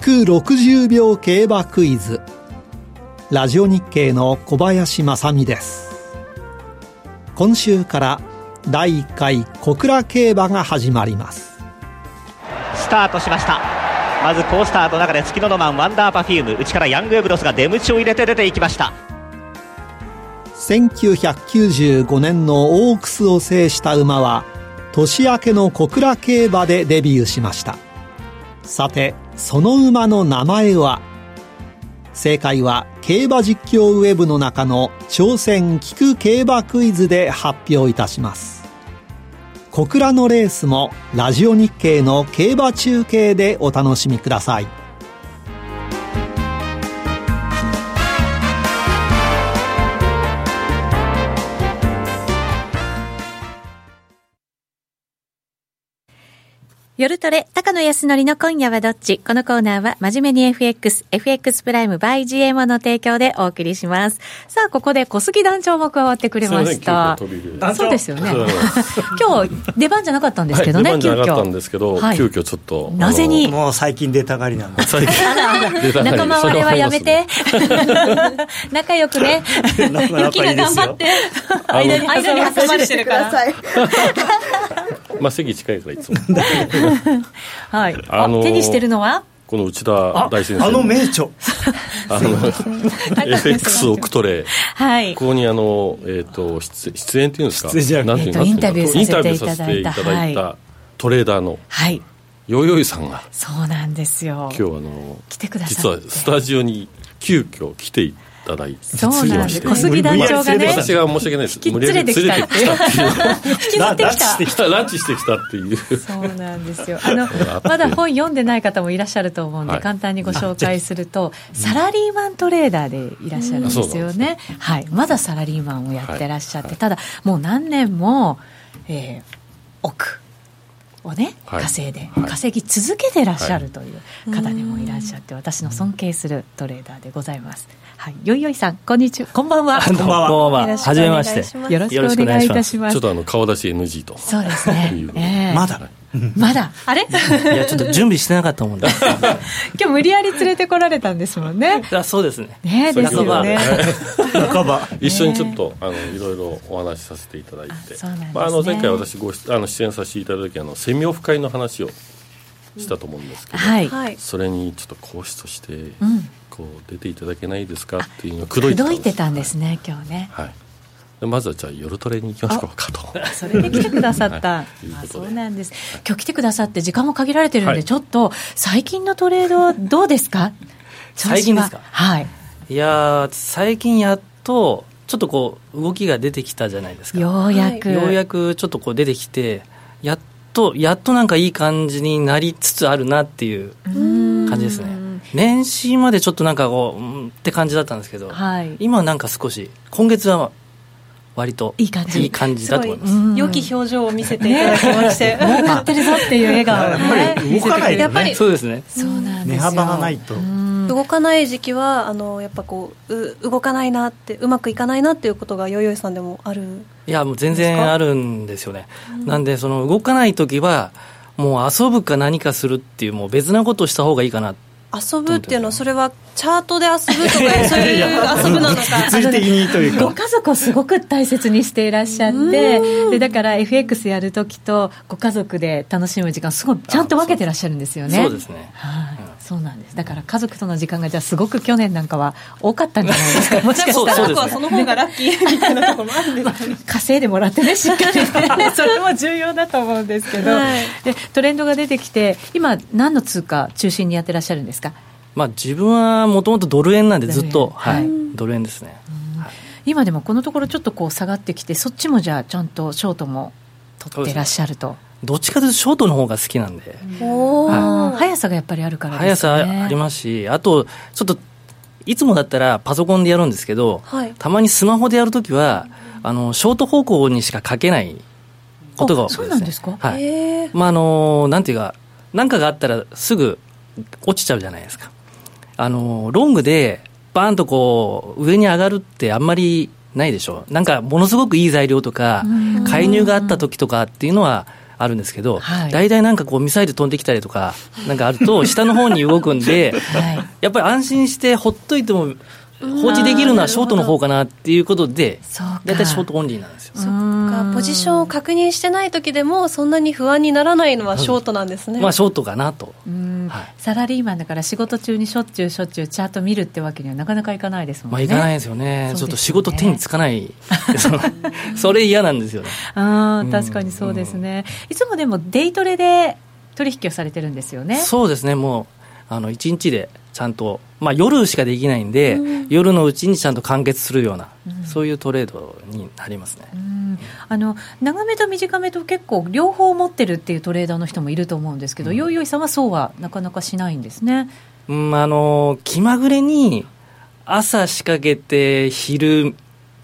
聞く60秒競馬クイズ。ラジオ日経の小林雅巳です。今週から第1回小倉競馬が始まります。スタートしました。まず好スタートの中で月のロマンワンダーパフューム内からヤングエブロスが出ムチを入れて出ていきました。1995年のオークスを制した馬は年明けの小倉競馬でデビューしましたさてその馬の名前は？正解は競馬実況ウェブの中の挑戦聞く競馬クイズで発表いたします。小倉のレースもラジオ日経の競馬中継でお楽しみください。夜トレ、高野康則の今夜はどっち？このコーナーは、真面目に FX、FX プライム by GMO の提供でお送りします。さあ、ここで小杉団長も加わってくれました。そうですよね。今日、出番じゃなかったんですけどね、はい、出番じゃなかったんですけど、はい、急遽ちょっと。なぜに？もう最近出たがりなんで。最近。仲間割れはやめて。*laughs* 仲良くね。*laughs* ゆき *laughs* が頑張って。間に挟まれてるから。まあ席近いからいつも。*laughs* はい。あのー、手にしてるのは？この内田大先生。あの名著。*laughs* あの *laughs* FX オクトレはい、ここにあの、えーと、出出演っていうんですか？なんていうのインタビューさせていただいた。トレーダーの、はい、ヨーヨーさんが。そうなんですよ。今日あの来てくださ実はスタジオに急遽来ていただいてそうなんです。小杉団長がね私が申し訳ないです。無理やり連れてきた。っていう引きずってきたランチしてきたっていう。そうなんですよ。あの *laughs* まだ本読んでない方もいらっしゃると思うんで、簡単にご紹介するとサラリーマントレーダーでいらっしゃるんですよね、はい、まだサラリーマンをやってらっしゃって、ただもう何年も、えー、奥をね、稼いで、稼ぎ続けてらっしゃるという方でもいらっしゃって、私の尊敬するトレーダーでございます。はい、よいよいさん、こんにちは、こんばんは。こんばんは。こんばんは。はじめまして。よろしくお願いいたします。ちょっとあの顔出し NG と。そうですね。まだ。*laughs* まだ？あれ？いやちょっと準備してなかったもんで *laughs* 今日無理やり連れてこられたんですもんね。あそうですね。ねですよね。半ば。一緒にちょっとあのいろいろお話しさせていただいて。まあ、あの前回私ごあの出演させていただいた時あのセミオフ会の話をしたと思うんですけど、はい、それにちょっと講師として、こう出ていただけないですか？っていうのを口説いてたいてたんですね今日ね。はいまずはじゃあ夜トレに行きましょうかと。それで来てくださった、はい、あそうなんです。今日来てくださって時間も限られてるんで、はい、ちょっと最近のトレードどうですか？最近ですか？はい。いや最近やっとちょっとこう動きが出てきたじゃないですか。ようやく、ようやくちょっとこう出てきてやっとやっとなんかいい感じになりつつあるなっていう感じですね。年始までちょっとなんかこう、うんって感じだったんですけど、はい、今なんか少し、今月は割といい感じ。いい感じだと思います。良き表情を見せていただきまして。*laughs* 儲かってるぞっていう笑顔。をね見せてくれるやっぱり。そうですね。そうなんです値幅がないと。動かない時期はあのやっぱこう動かないなってうまくいかないなっていうことがよいよいさんでもあるいやもう全然あるんですよね、うん、なんでその動かない時はもう遊ぶか何かするっていうもう別なことをした方がいいかな遊ぶっていうのはそれはチャートで遊ぶとかそういう *laughs* 遊ぶなのか。物理的にというか。ご家族をすごく大切にしていらっしゃってでだから FX やるときとご家族で楽しむ時間すごいちゃんと分けてらっしゃるんですよね。そうですね。はい、そうなんです。だから家族との時間がじゃあすごく去年なんかは多かったんじゃないですか。もしかしたら。僕はその方がラッキーみたいなところもあるんですか、ね、稼いでもらってねしっかりね。*laughs* それも重要だと思うんですけど、はい、でトレンドが出てきて今何の通貨中心にやってらっしゃるんですか？まあ、自分はもともとドル円なんでずっと、はい、ドル円ですね、今でもこのところちょっとこう下がってきてそっちもじゃあちゃんとショートも取ってらっしゃると。どっちかというとショートの方が好きなんで、はい、速さがやっぱりあるから、ね、速さありますしあとちょっといつもだったらパソコンでやるんですけど、はい、たまにスマホでやるときはあのショート方向にしか書けないことが多いです、ね、そうなんですか、はい。まああのなんていうか何かがあったらすぐ落ちちゃうじゃないですか。あの、ロングで、バーンとこう、上に上がるってあんまりないでしょ。なんか、ものすごくいい材料とか、介入があった時とかっていうのは、あるんですけど、はい、大体なんかこうミサイル飛んできたりとか、なんかあると、*laughs* 下の方に動くんで、はい、やっぱり安心してほっといても放置できるのはショートの方かなっていうことで、大体ショートオンリーなんですよ。そっか、ポジションを確認してない時でも、そんなに不安にならないのはショートなんですね。まあ、ショートかなと。はい、サラリーマンだから仕事中にしょっちゅうしょっちゅうチャート見るってわけにはなかなかいかないですもんね。まあ、いかないですよね。ねちょっと仕事手につかない。*laughs* それ嫌なんですよね。ああ、確かにそうですね、いつもでもデイトレで取引をされてるんですよね。そうですね。もう、あの、一日でちゃんと、まあ、夜しかできないんで、うん、夜のうちにちゃんと完結するような、うん、そういうトレードになりますね、うん、あの長めと短めと結構両方持ってるっていうトレーダーの人もいると思うんですけど、よいよいさんはそうはなかなかしないんですね、うん、あの気まぐれに朝仕掛けて昼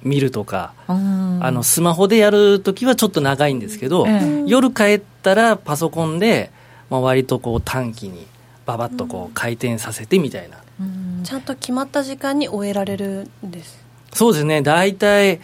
見るとか、あのスマホでやるときはちょっと長いんですけど、夜帰ったらパソコンで、まあ、割とこう短期にばばっとこう回転させてみたいな、ちゃんと決まった時間に終えられるんです。そうですね。大体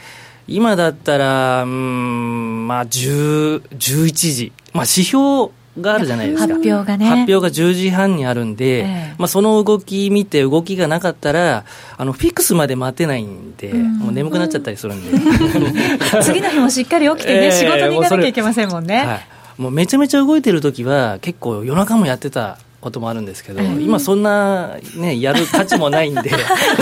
今だったらうんまあ10 11時。まあ指標があるじゃないですか。発表がね。発表が10時半にあるんで、ええ、まあ、その動き見て動きがなかったらあのフィックスまで待てないんで、うん、もう眠くなっちゃったりするんで。*laughs* 次の日もしっかり起きてね、*laughs* えー、仕事に行かなきゃいけませんもんね、はい、もうめちゃめちゃ動いてる時は結構夜中もやってたこともあるんですけど、今そんな、ね、やる価値もないんで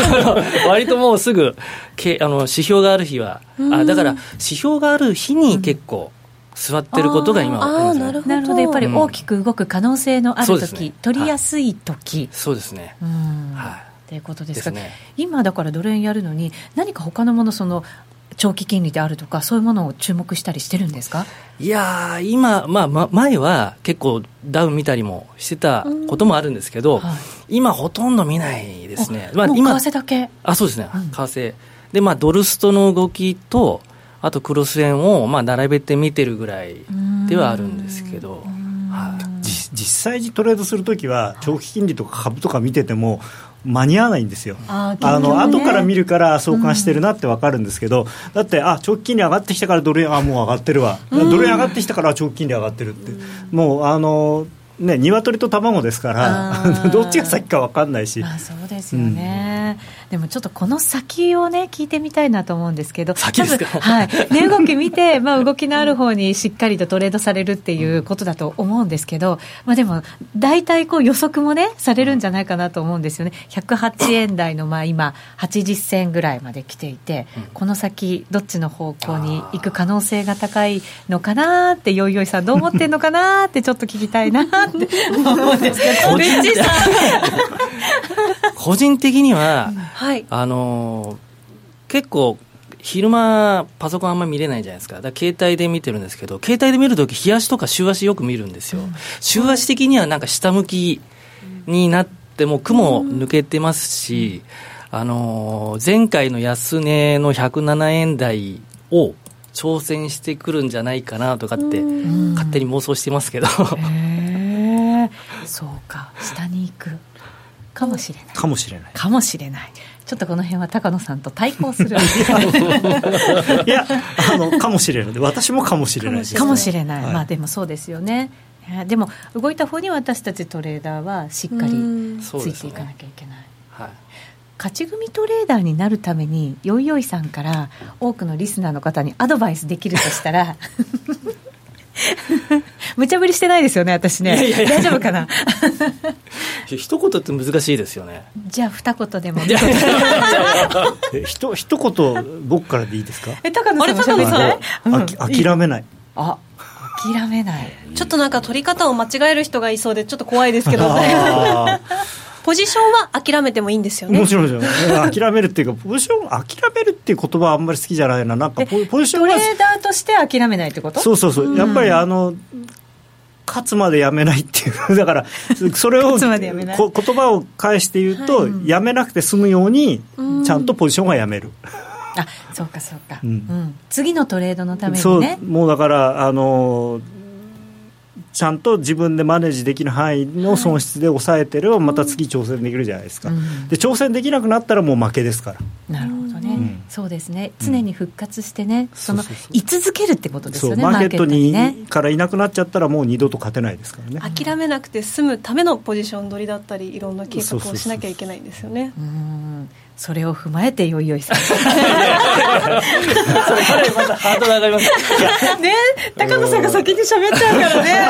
*laughs* 割ともうすぐけあの指標がある日は、あだから指標がある日に結構、座ってることが今あなるほど。やっぱり大きく動く可能性のある時、うんね、取りやすい時、そうですね、はい、ということですが、ね、今だからドル円やるのに何か他のものその長期金利であるとか、そういうものを注目したりしてるんですか？いや今、まあ、ま、前は結構ダウン見たりもしてたこともあるんですけど、はい、今、ほとんど見ないですね。まあ、今為替だけ？あそうですね、うん、為替。で、まあ、ドルストの動きと、あとクロス円をまあ並べて見てるぐらいではあるんですけど。はい、実際にトレードするときは、長期金利とか株とか見てても、間に合わないんですよ、あ、ね、の後から見るから相関してるなって分かるんですけど、うん、だって、あ長期金利上がってきたからドル円、あもう上がってるわ、うん、ドル円上がってきたから長期金利上がってるって、うん、もうあのね、鶏と卵ですから、*laughs* どっちが先か分かんないし。あそうですよね、うん、でもちょっとこの先をね、聞いてみたいなと思うんですけど、先ですか、はい、*laughs* 値動き見て、まあ、動きのある方にしっかりとトレードされるっていうことだと思うんですけど、まあ、でも、大体こう予測もね、されるんじゃないかなと思うんですよね、108円台のまあ今、80銭ぐらいまで来ていて、この先、どっちの方向に行く可能性が高いのかなって、よいよいさん、どう思ってるのかなって、ちょっと聞きたいなって。って思うんですけど、個人的には、はい、あの結構、昼間、パソコンあんまり見れないじゃないですか、だ携帯で見てるんですけど、携帯で見るとき、日足とか週足よく見るんですよ、うん、週足的にはなんか下向きになっても雲抜けてますし、あのー、前回の安値の107円台を挑戦してくるんじゃないかなとかって勝手に妄想してますけど。へ *laughs* そうか。下に行くかもしれない。かもしれない。かもしれない。ちょっとこの辺は高野さんと対抗する。*laughs* いやあのかもしれない。私もかもしれないかもしれない、はい、まあでもそうですよね。でも動いた方に私たちトレーダーはしっかりついていかなきゃいけない、ね、はい。勝ち組トレーダーになるためによいよいさんから多くのリスナーの方にアドバイスできるとしたら無茶ぶりしてないですよね私ね。いやいや大丈夫かな？*laughs* 一言って難しいですよね。じゃあ二言でも。ひと一言僕からでいいですか？え高野さん高野さん、うん、諦めない。あ諦めない。ちょっとなんか取り方を間違える人がいそうでちょっと怖いですけどねポジションは諦めてもいいんですよね。もちろんもちろん諦めるっていうかポジション諦めるっていう言葉はあんまり好きじゃないな。なんかポジションはトレーダーとして諦めないってこと？そうそうそう、やっぱりあの勝つまでやめないっていう。*laughs* だからそれを言葉を返して言うと、はい、やめなくて済むようにちゃんとポジションはやめる。あそうかそうか、うん、うん、次のトレードのためにね。もうだからあのちゃんと自分でマネージできる範囲の損失で抑えてればまた次挑戦できるじゃないですか、うん、で挑戦できなくなったらもう負けですから。なるほどね、うん、そうですね。常に復活してね、その居続けるってことですよねマーケットに、ね、からいなくなっちゃったらもう二度と勝てないですからね。諦めなくて済むためのポジション取りだったりいろんな計画をしなきゃいけないんですよねそれを踏まえてよいよいさん。それ彼またハードル上がります。ね高野さんが先に喋っちゃうからね。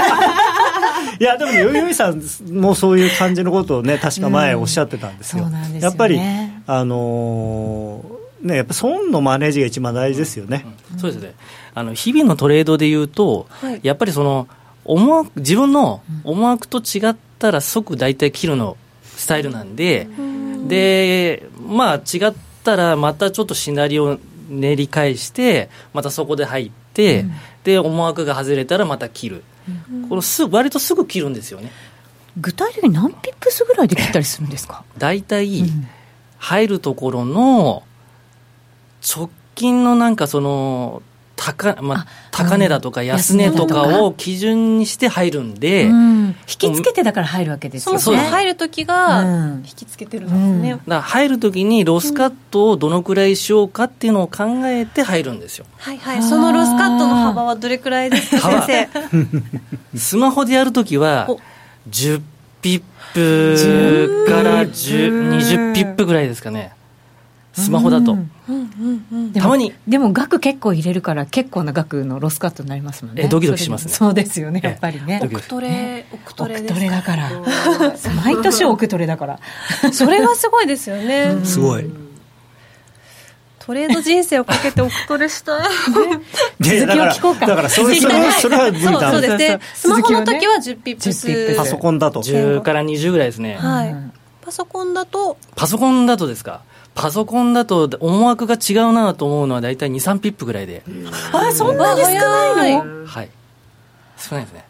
*laughs* いやでもよいよいさんもそういう感じのことをね確か前おっしゃってたんですよ、うんすよね、やっぱりあのー、ねやっぱ損のマネージが一番大事ですよね、うん、そうですね。あの日々のトレードでいうと、はい、やっぱりその思惑自分の思惑と違ったら即大体切るのスタイルなんで、でまあ違ったらまたちょっとシナリオ練り返してまたそこで入って、うん、で思惑が外れたらまた切る、うん、これす割とすぐ切るんですよね。具体的に何ピップスぐらいで切ったりするんですか？大体、入るところの直近のなんかその高,、まあ、高値だとか安値とかを基準にして入るんで、うん、引きつけてだから入るわけですよね。そう入る時が引きつけてるんですね、うん、だから入る時にロスカットをどのくらいしようかっていうのを考えて入るんですよ。はいはい。そのロスカットの幅はどれくらいですか先生？*laughs* スマホでやるときは10ピップから20ピップぐらいですかねスマホだと、たまに。でも額結構入れるから結構な額のロスカットになりますもんね。えドキドキしますね。そうですよねやっぱりね。億トレ億トレだから。毎年億トレだから。それがすごいですよね。すごい。トレード人生をかけて億トレしたい。続きを聞こうか。だからそれそれそれは無理だ。そうです。ね。スマホの時は10ピップス。パソコンだと。10から20ぐらいですね。はい。パソコンだと？パソコンだとですか？パソコンだと思惑が違うなと思うのは大体23ピップぐらいであそんなに少ないの？はい少ないですね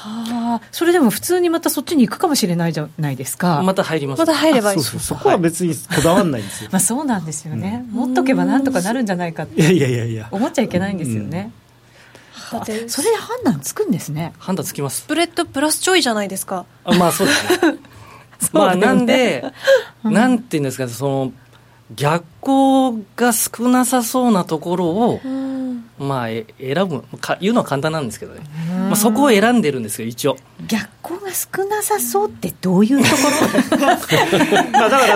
はあ、それでも普通にまたそっちに行くかもしれないじゃないですか。また入ります。また入ればいい。そうそこは別にこだわらないんですよ。*laughs* まあそうなんですよね。持っとけばなんとかなるんじゃないかって。いやいやいやいや。思っちゃいけないんですよね。だってそれで判断つくんですね。判断つきます。スプレッドプラスちょいじゃないですか。あまあそうですね。*laughs* まあなんで、なんていうんですかその逆光が少なさそうなところを、まあ、選ぶか言うのは簡単なんですけどね、まあ、そこを選んでるんですよ一応。逆光が少なさそうってどういうところ？*laughs* まあだか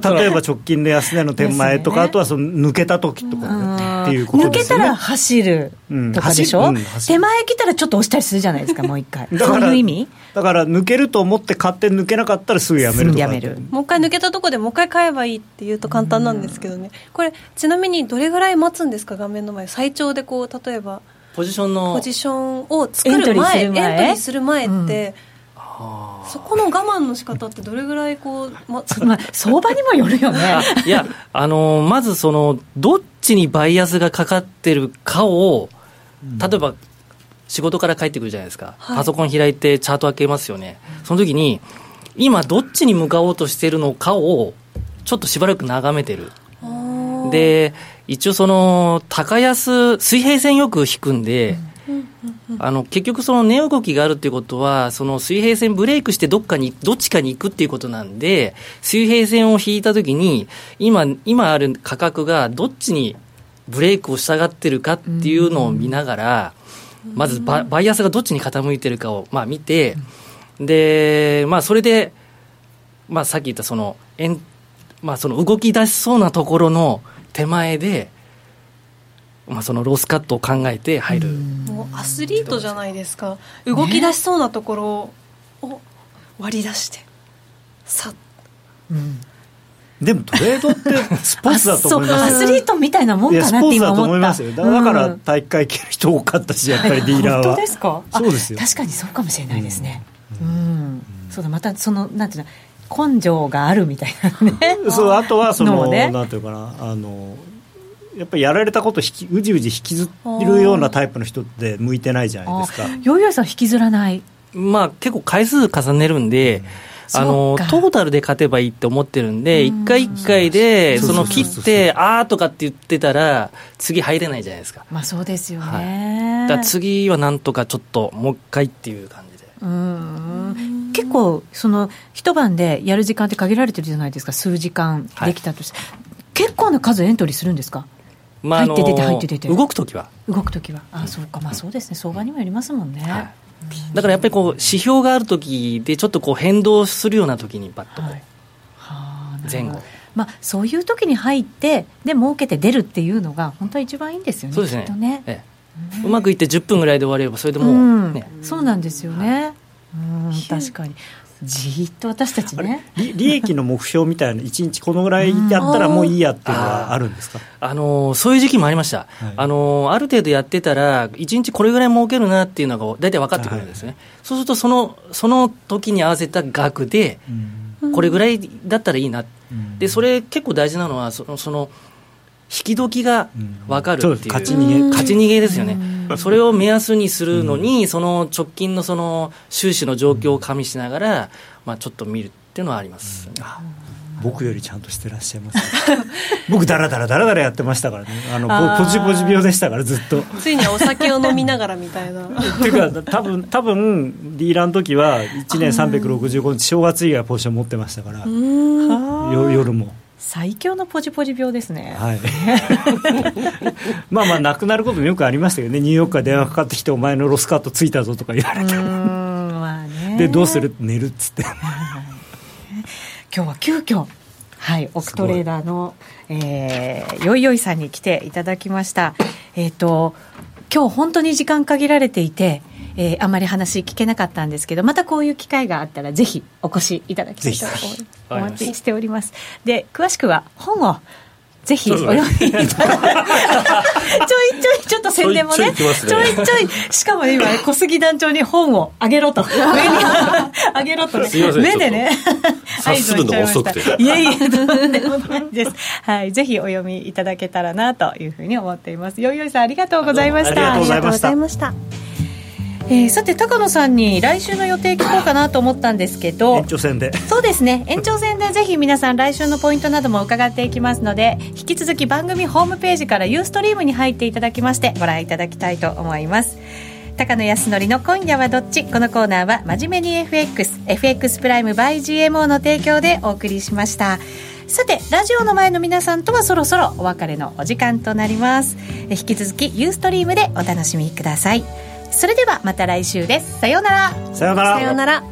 ら *laughs* 例えば直近で安値の天前とか、ね、あとはその抜けた時とか、ね、っていうことですよね。抜けたら走るとかでしょ、うんうん、手前来たらちょっと押したりするじゃないですか *laughs* もう一回。そういう意味？だから抜けると思って買って抜けなかったらすぐやめる。とかめる。もう一回抜けたところでもう一回買えばいいっていうと簡単なんですけどね。これちなみにどれぐらい待つんですか？画面の前。最長でこう例えばポジションのポジションを作る前？エントリーする前って、うん、そこの我慢の仕方ってどれぐらいこう、*laughs* ま *laughs* まあ、相場にもよるよね。いやあのまずそのどっちにバイアスがかかってるかを例えば仕事から帰ってくるじゃないですか、はい、パソコン開いてチャート開けますよね、その時に今どっちに向かおうとしてるのかをちょっとしばらく眺めてる。で一応その高安水平線よく引くんで、あの結局その値動きがあるっていうことはその水平線ブレイクしてどっかにどっちかに行くっていうことなんで水平線を引いたときに今今ある価格がどっちにブレイクを従ってるかっていうのを見ながら、まずババイアスがどっちに傾いてるかをまあ見て、でまあそれで、まあ、さっき言ったその円まあ、その動き出しそうなところの手前で、まあ、そのロスカットを考えて入る。もうアスリートじゃないですか。動き出しそうなところを割り出して。さっ、うん。でもトレードってスポーツだと思います *laughs* アスリートみたいなもんかなって今思った。だから体育会系の人多かったしやっぱりディーラーは、本当ですか？そうですよ。確かにそうかもしれないですね。うん、うん、そうだまたそのなんていうの根性があるみたいなね。*laughs* そうあとはその、ね、なんていうかな。あのやっぱりやられたこと引きうじうじ引きずるようなタイプの人って向いてないじゃないですか。ヨーヨーさん引きずらない。まあ結構回数重ねるんで、あのトータルで勝てばいいって思ってるんで、一回一回で、その切って、あーとかって言ってたら、次入れないじゃないですか。まあそうですよね。はい、だ次はなんとかちょっと、もう一回っていう感じで。うん。結構その一晩でやる時間って限られてるじゃないですか。数時間できたとして、はい、結構な数エントリーするんですか？まあ、入って出て入って出て。動く時は。動く時は。ああそうか。まあそうですね。相場にもよりますもんね、はい、だからやっぱりこう指標がある時でちょっとこう変動するような時にバッと、はい、前後。まあ、そういう時に入ってで儲けて出るっていうのが本当は一番いいんですよねそうですね。ね、ええ、うまくいって10分ぐらいで終わればそれでもう、ね、うん、そうなんですよね、うん確かにじっと私たちね。利益の目標みたいな1日このぐらいやったらもういいやっていうのはあるんですか？あのそういう時期もありました、はい、あのある程度やってたら1日これぐらい儲けるなっていうのが大体分かってくるんですね、はい、そうするとそのその時に合わせた額でこれぐらいだったらいいな、うん、でそれ結構大事なのはそのその引き時が分かるっていう、うん、勝ち逃げ。勝ち逃げですよね、それを目安にするのに、その直近のその収支の状況を加味しながら、まあ、ちょっと見るっていうのはあります、僕よりちゃんとしてらっしゃいます、*laughs* 僕だらだらだらだらやってましたからね。あのポジポジ病でしたからずっと。ついにお酒を飲みながらみたいな。*laughs* っていうか多分多分ディーラーの時は1年365日正月以外はポジション持ってましたから。夜も。最強のポジポジ病ですね、はい、*laughs* まあまあなくなることもよくありましたけどね。ニューヨークから電話かかってきてお前のロスカットついたぞとか言われて。まあね、でどうする？寝るっつって。今日は急遽はいオクトレーダーの、えー、よいよいさんに来ていただきました。えっ、ー、と今日本当に時間限られていてえー、あまり話聞けなかったんですけどまたこういう機会があったらぜひお越しいただきたいとお待ちしております。で詳しくは本をぜひお読みいただいて。ちょいちょいちょっと宣伝もね、ね、ちょいちょい。しかも今ね小杉団長に本をあげろと。*laughs* 上にあげろとね。目でね。合図をの遅くて。いえいえとんでもないです。はいぜひお読みいただけたらなというふうに思っています。よいよいさんありがとうございました。ありがとうございましたえー、さて高野さんに来週の予定聞こうかなと思ったんですけど延長戦で。そうですね。*laughs* 延長戦でぜひ皆さん来週のポイントなども伺っていきますので引き続き番組ホームページからユーストリームに入っていただきましてご覧いただきたいと思います。高野康則の今夜はどっち？このコーナーは真面目に FXFX プライム by GMO の提供でお送りしました。さてラジオの前の皆さんとはそろそろお別れのお時間となります。引き続きユーストリームでお楽しみくださいそれではまた来週です。さようなら。さようなら。さようなら